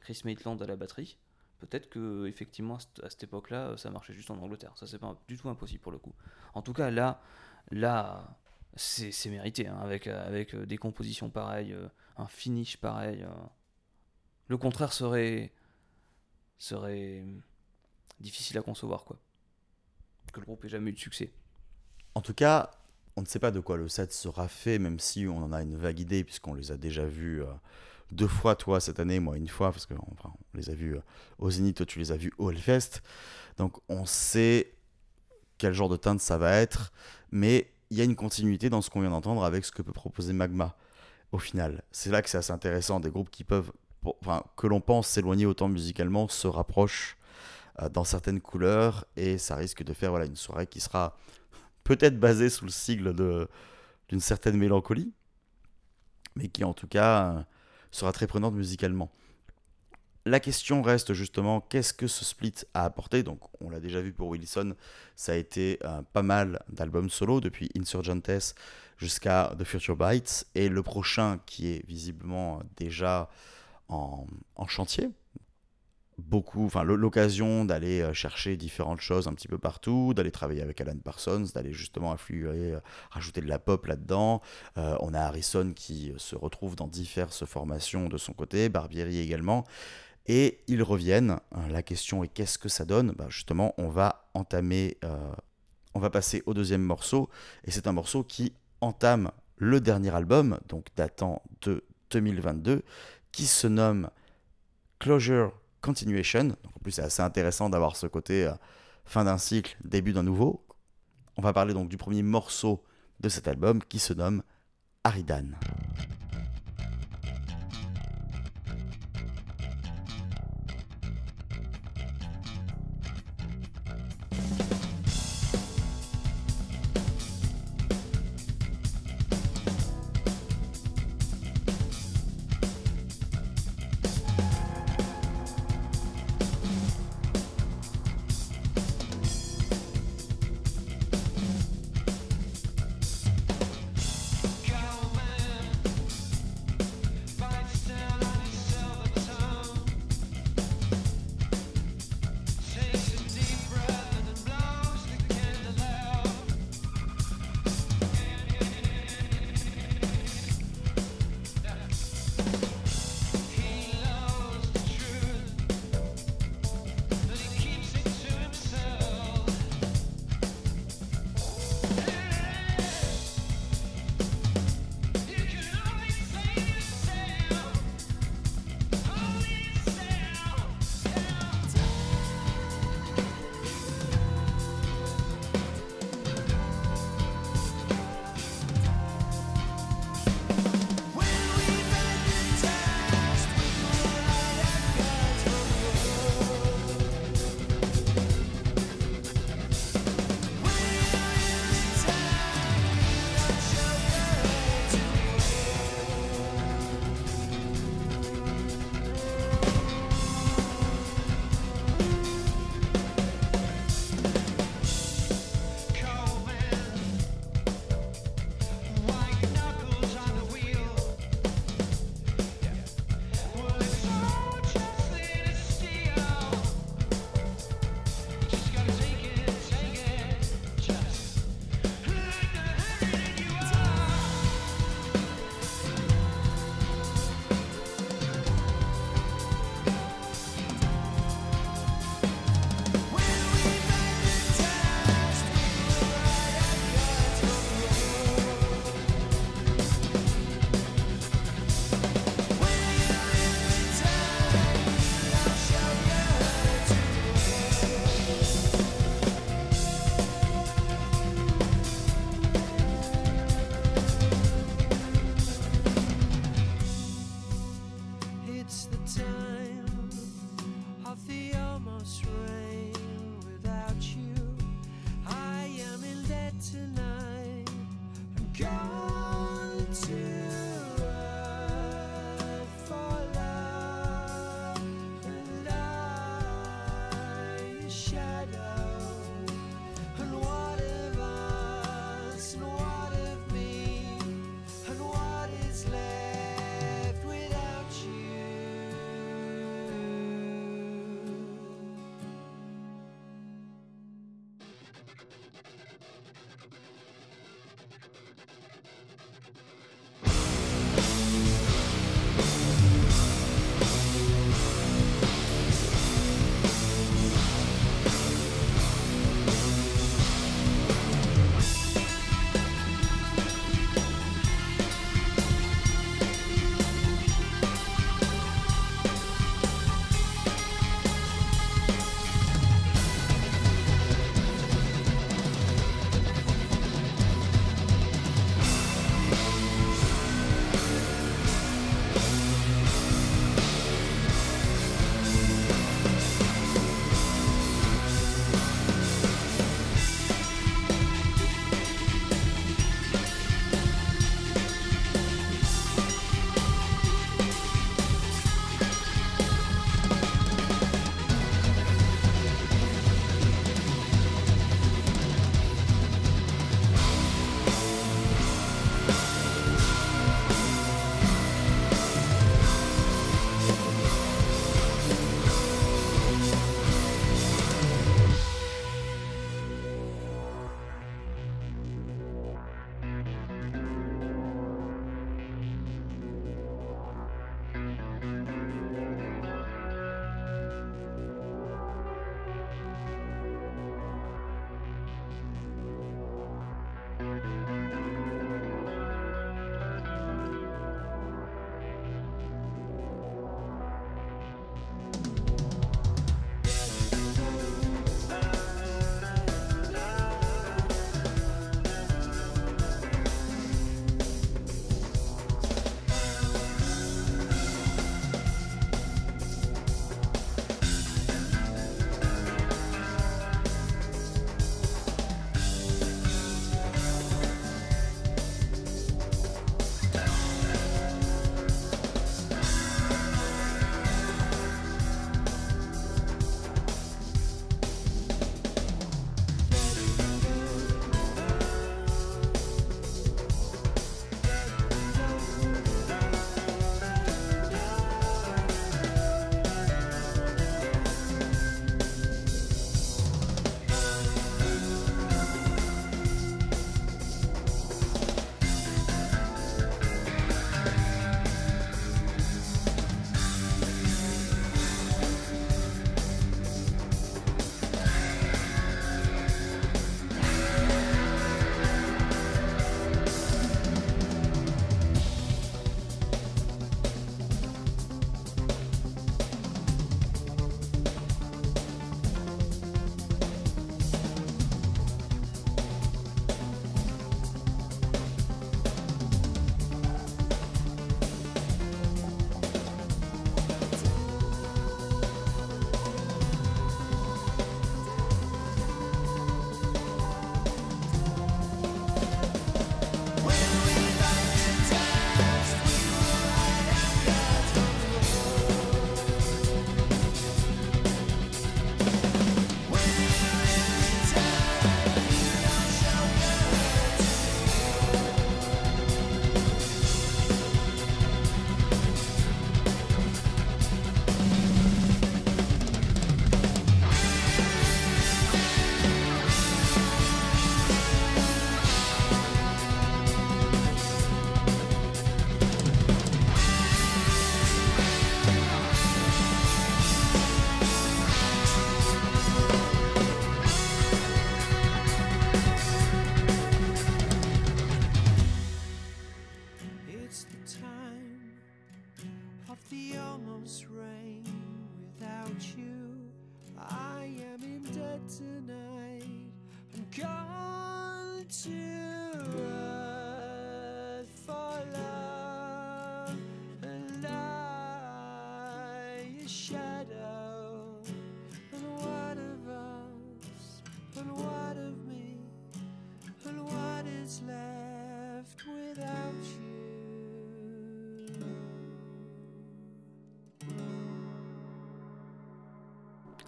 Chris Maitland à la batterie, peut-être que effectivement à cette- époque-là, euh, ça marchait juste en Angleterre. Ça c'est pas du tout impossible pour le coup. En tout cas là, là, c'est mérité hein, avec euh, avec euh, des compositions pareilles, un finish pareil. Le contraire serait serait difficile à concevoir quoi. Que le groupe ait jamais eu de succès. En tout cas, on ne sait pas de quoi le set sera fait, même si on en a une vague idée, puisqu'on les a déjà vus deux fois, toi, cette année, moi, une fois, parce qu'on on les a vus euh, au Zénith, toi, tu les as vus au Hellfest. Donc, on sait quel genre de teinte ça va être, mais il y a une continuité dans ce qu'on vient d'entendre avec ce que peut proposer Magma, au final. C'est là que c'est assez intéressant, des groupes qui peuvent, enfin, que l'on pense s'éloigner autant musicalement, se rapprochent euh, dans certaines couleurs, et ça risque de faire voilà, une soirée qui sera peut-être basée sous le sigle d'une certaine mélancolie, mais qui en tout cas euh, sera très prenante musicalement. La question reste justement qu'est-ce que ce split a apporté? Donc on l'a déjà vu pour Wilson, ça a été euh, pas mal d'albums solo depuis Insurgentes jusqu'à The Future Bites et le prochain qui est visiblement déjà en, en chantier. Beaucoup, enfin l'occasion d'aller euh, chercher différentes choses un petit peu partout, d'aller travailler avec Alan Parsons, d'aller justement affluer, euh, rajouter de la pop là-dedans. Euh, on a Harrison qui se retrouve dans diverses formations de son côté, Barbieri également. Et ils reviennent. Euh, La question est qu'est-ce que ça donne? Bah, Justement, on va entamer, on va passer au deuxième morceau. Et c'est un morceau qui entame le dernier album, donc datant de 2022, qui se nomme Closure Continuation. Donc, en plus, c'est assez intéressant d'avoir ce côté euh, fin d'un cycle, début d'un nouveau. On va parler donc du premier morceau de cet album qui se nomme Aridan.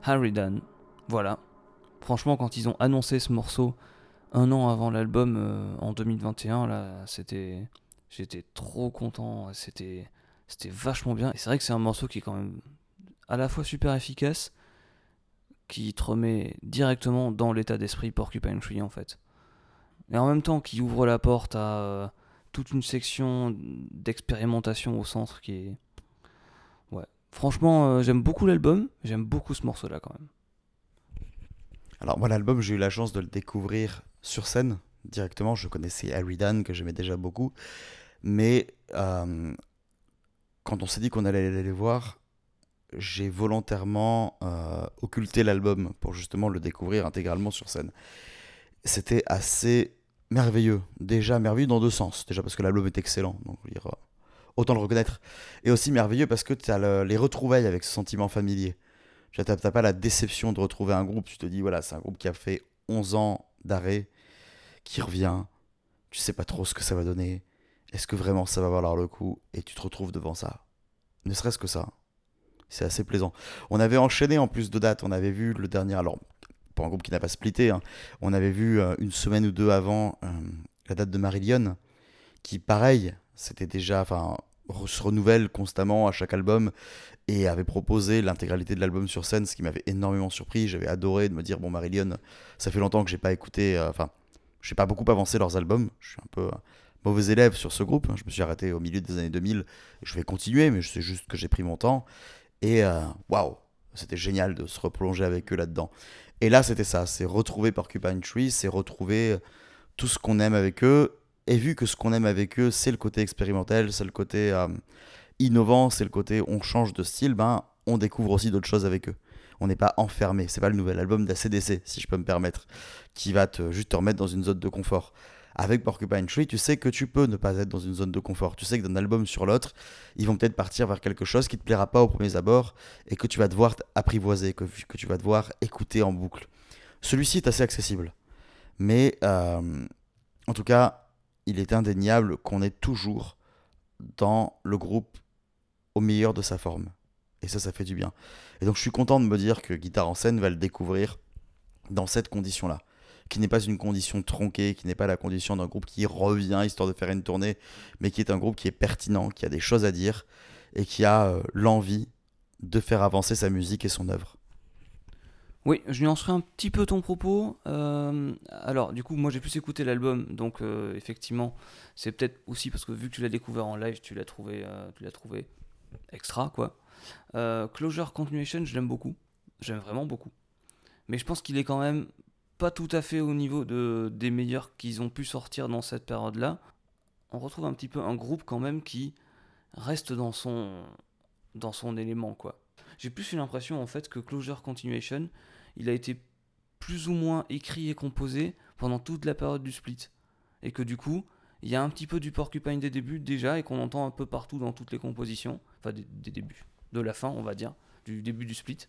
Harridan, voilà. Franchement, quand ils ont annoncé ce morceau un an avant l'album euh, en 2021, là, c'était, j'étais trop content. C'était, c'était vachement bien. Et c'est vrai que c'est un morceau qui est quand même à la fois super efficace, qui te remet directement dans l'état d'esprit Porcupine Tree en fait. Et en même temps, qui ouvre la porte à euh, toute une section d'expérimentation au centre qui est. Franchement, euh, j'aime beaucoup l'album, j'aime beaucoup ce morceau là quand même. Alors moi l'album j'ai eu la chance de le découvrir sur scène directement. Je connaissais Harry Dan que j'aimais déjà beaucoup. Mais euh, quand on s'est dit qu'on allait aller les voir, j'ai volontairement euh, occulté l'album pour justement le découvrir intégralement sur scène. C'était assez merveilleux. Déjà merveilleux dans deux sens. Déjà parce que l'album est excellent. Donc dire, euh, autant le reconnaître. Et aussi merveilleux parce que tu as les retrouvailles avec ce sentiment familier. Tu n'as pas la déception de retrouver un groupe. Tu te dis, voilà, c'est un groupe qui a fait 11 ans d'arrêt, qui revient. Tu sais pas trop ce que ça va donner. Est-ce que vraiment ça va valoir le coup? Et tu te retrouves devant ça. Ne serait-ce que ça. C'est assez plaisant. On avait enchaîné en plus de dates. On avait vu le dernier. Alors, pour un groupe qui n'a pas splitté, hein, on avait vu euh, une semaine ou deux avant euh, la date de Marillion, qui, pareil, c'était déjà. Enfin, se renouvelle constamment à chaque album et avait proposé l'intégralité de l'album sur scène, ce qui m'avait énormément surpris. J'avais adoré de me dire bon Marillion, ça fait longtemps que j'ai pas écouté, euh, enfin, j'ai pas beaucoup avancé leurs albums. Je suis un peu euh, mauvais élève sur ce groupe. hein. Je me suis arrêté au milieu des années 2000. Et je vais continuer, mais je sais juste que j'ai pris mon temps. Et euh, waouh, c'était génial de se replonger avec eux là-dedans. Et là, c'était ça, c'est retrouver Porcupine Tree, c'est retrouver tout ce qu'on aime avec eux. Et vu que ce qu'on aime avec eux, c'est le côté expérimental, c'est le côté euh, innovant, c'est le côté on change de style, ben on découvre aussi d'autres choses avec eux. On n'est pas enfermé. C'est pas le nouvel album d'ACDC, si je peux me permettre, qui va te juste te remettre dans une zone de confort. Avec Porcupine Tree, tu sais que tu peux ne pas être dans une zone de confort. Tu sais que d'un album sur l'autre, ils vont peut-être partir vers quelque chose qui te plaira pas aux premiers abords et que tu vas devoir apprivoiser, que, que tu vas devoir écouter en boucle. Celui-ci est assez accessible. Mais euh, en tout cas, il est indéniable qu'on est toujours dans le groupe au meilleur de sa forme. Et ça, ça fait du bien. Et donc, je suis content de me dire que Guitare en scène va le découvrir dans cette condition-là. Qui n'est pas une condition tronquée, qui n'est pas la condition d'un groupe qui revient histoire de faire une tournée, mais qui est un groupe qui est pertinent, qui a des choses à dire et qui a euh, l'envie de faire avancer sa musique et son œuvre. Oui, je nuancerai un petit peu ton propos. Euh, alors, du coup, moi j'ai plus écouté l'album, donc euh, effectivement, c'est peut-être aussi parce que vu que tu l'as découvert en live, tu l'as trouvé, euh, tu l'as trouvé extra, quoi. Closure Continuation, je l'aime beaucoup, j'aime vraiment beaucoup, mais je pense qu'il est quand même pas tout à fait au niveau de, des meilleurs qu'ils ont pu sortir dans cette période-là. On retrouve un petit peu un groupe quand même qui reste dans son, dans son élément, quoi. J'ai plus eu l'impression en fait que Closure Continuation, il a été plus ou moins écrit et composé pendant toute la période du split. Et que du coup, il y a un petit peu du Porcupine des débuts déjà et qu'on entend un peu partout dans toutes les compositions. Enfin, des, débuts. De la fin, on va dire. Du début du split.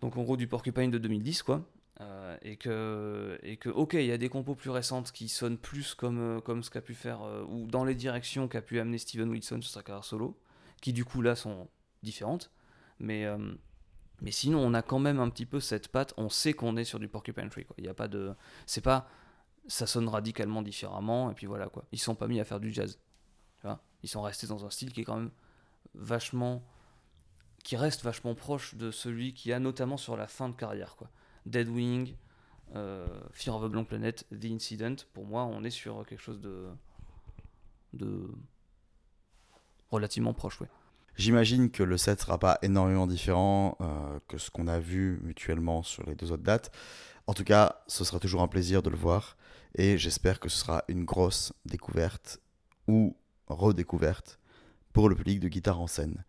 Donc en gros, du Porcupine de 2010, quoi. Euh, et, que, et que, ok, il y a des compos plus récentes qui sonnent plus comme, euh, comme ce qu'a pu faire, euh, ou dans les directions qu'a pu amener Steven Wilson sur sa carrière solo, qui du coup là sont différentes. Mais, mais sinon, on a quand même un petit peu cette patte. On sait qu'on est sur du Porcupine Tree. Il y a pas de. C'est pas. Ça sonne radicalement différemment. Et puis voilà quoi. Ils sont pas mis à faire du jazz. Ils sont restés dans un style qui est quand même vachement. Qui reste vachement proche de celui qui a notamment sur la fin de carrière. Quoi. Deadwing, euh, Fear of a Blank Planet, The Incident. Pour moi, on est sur quelque chose de. de. relativement proche, ouais. J'imagine que le set sera pas énormément différent euh, que ce qu'on a vu mutuellement sur les deux autres dates. En tout cas, ce sera toujours un plaisir de le voir et j'espère que ce sera une grosse découverte ou redécouverte pour le public de guitare en scène.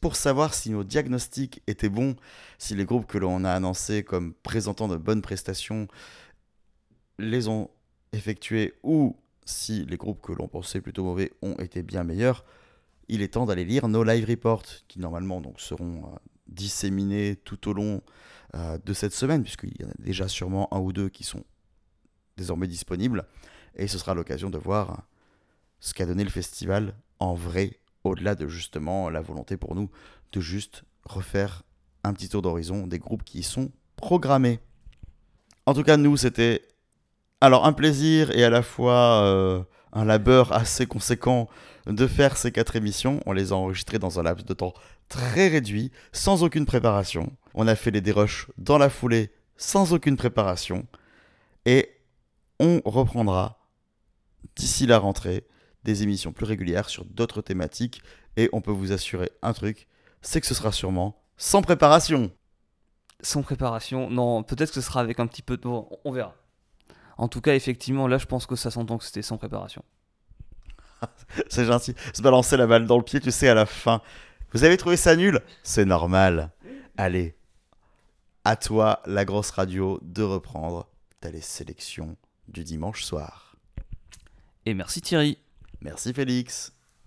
Pour savoir si nos diagnostics étaient bons, si les groupes que l'on a annoncés comme présentant de bonnes prestations les ont effectués ou si les groupes que l'on pensait plutôt mauvais ont été bien meilleurs, il est temps d'aller lire nos live reports qui normalement donc seront euh, disséminés tout au long euh, de cette semaine puisqu'il y en a déjà sûrement un ou deux qui sont désormais disponibles et ce sera l'occasion de voir ce qu'a donné le festival en vrai au-delà de justement la volonté pour nous de juste refaire un petit tour d'horizon des groupes qui y sont programmés. En tout cas, nous, c'était alors un plaisir et à la fois euh, un labeur assez conséquent de faire ces quatre émissions. On les a enregistrées dans un laps de temps très réduit, sans aucune préparation. On a fait les dérushs dans la foulée, sans aucune préparation. Et on reprendra d'ici la rentrée des émissions plus régulières sur d'autres thématiques. Et on peut vous assurer un truc, c'est que ce sera sûrement sans préparation. Sans préparation, non, peut-être que ce sera avec un petit peu de. bon, on verra. En tout cas, effectivement, là, je pense que ça s'entend que c'était sans préparation. C'est gentil. Se balancer la balle dans le pied, tu sais, à la fin. Vous avez trouvé ça nul? C'est normal. Allez, à toi, la grosse radio, de reprendre ta les sélections du dimanche soir. Et merci Thierry. Merci Félix.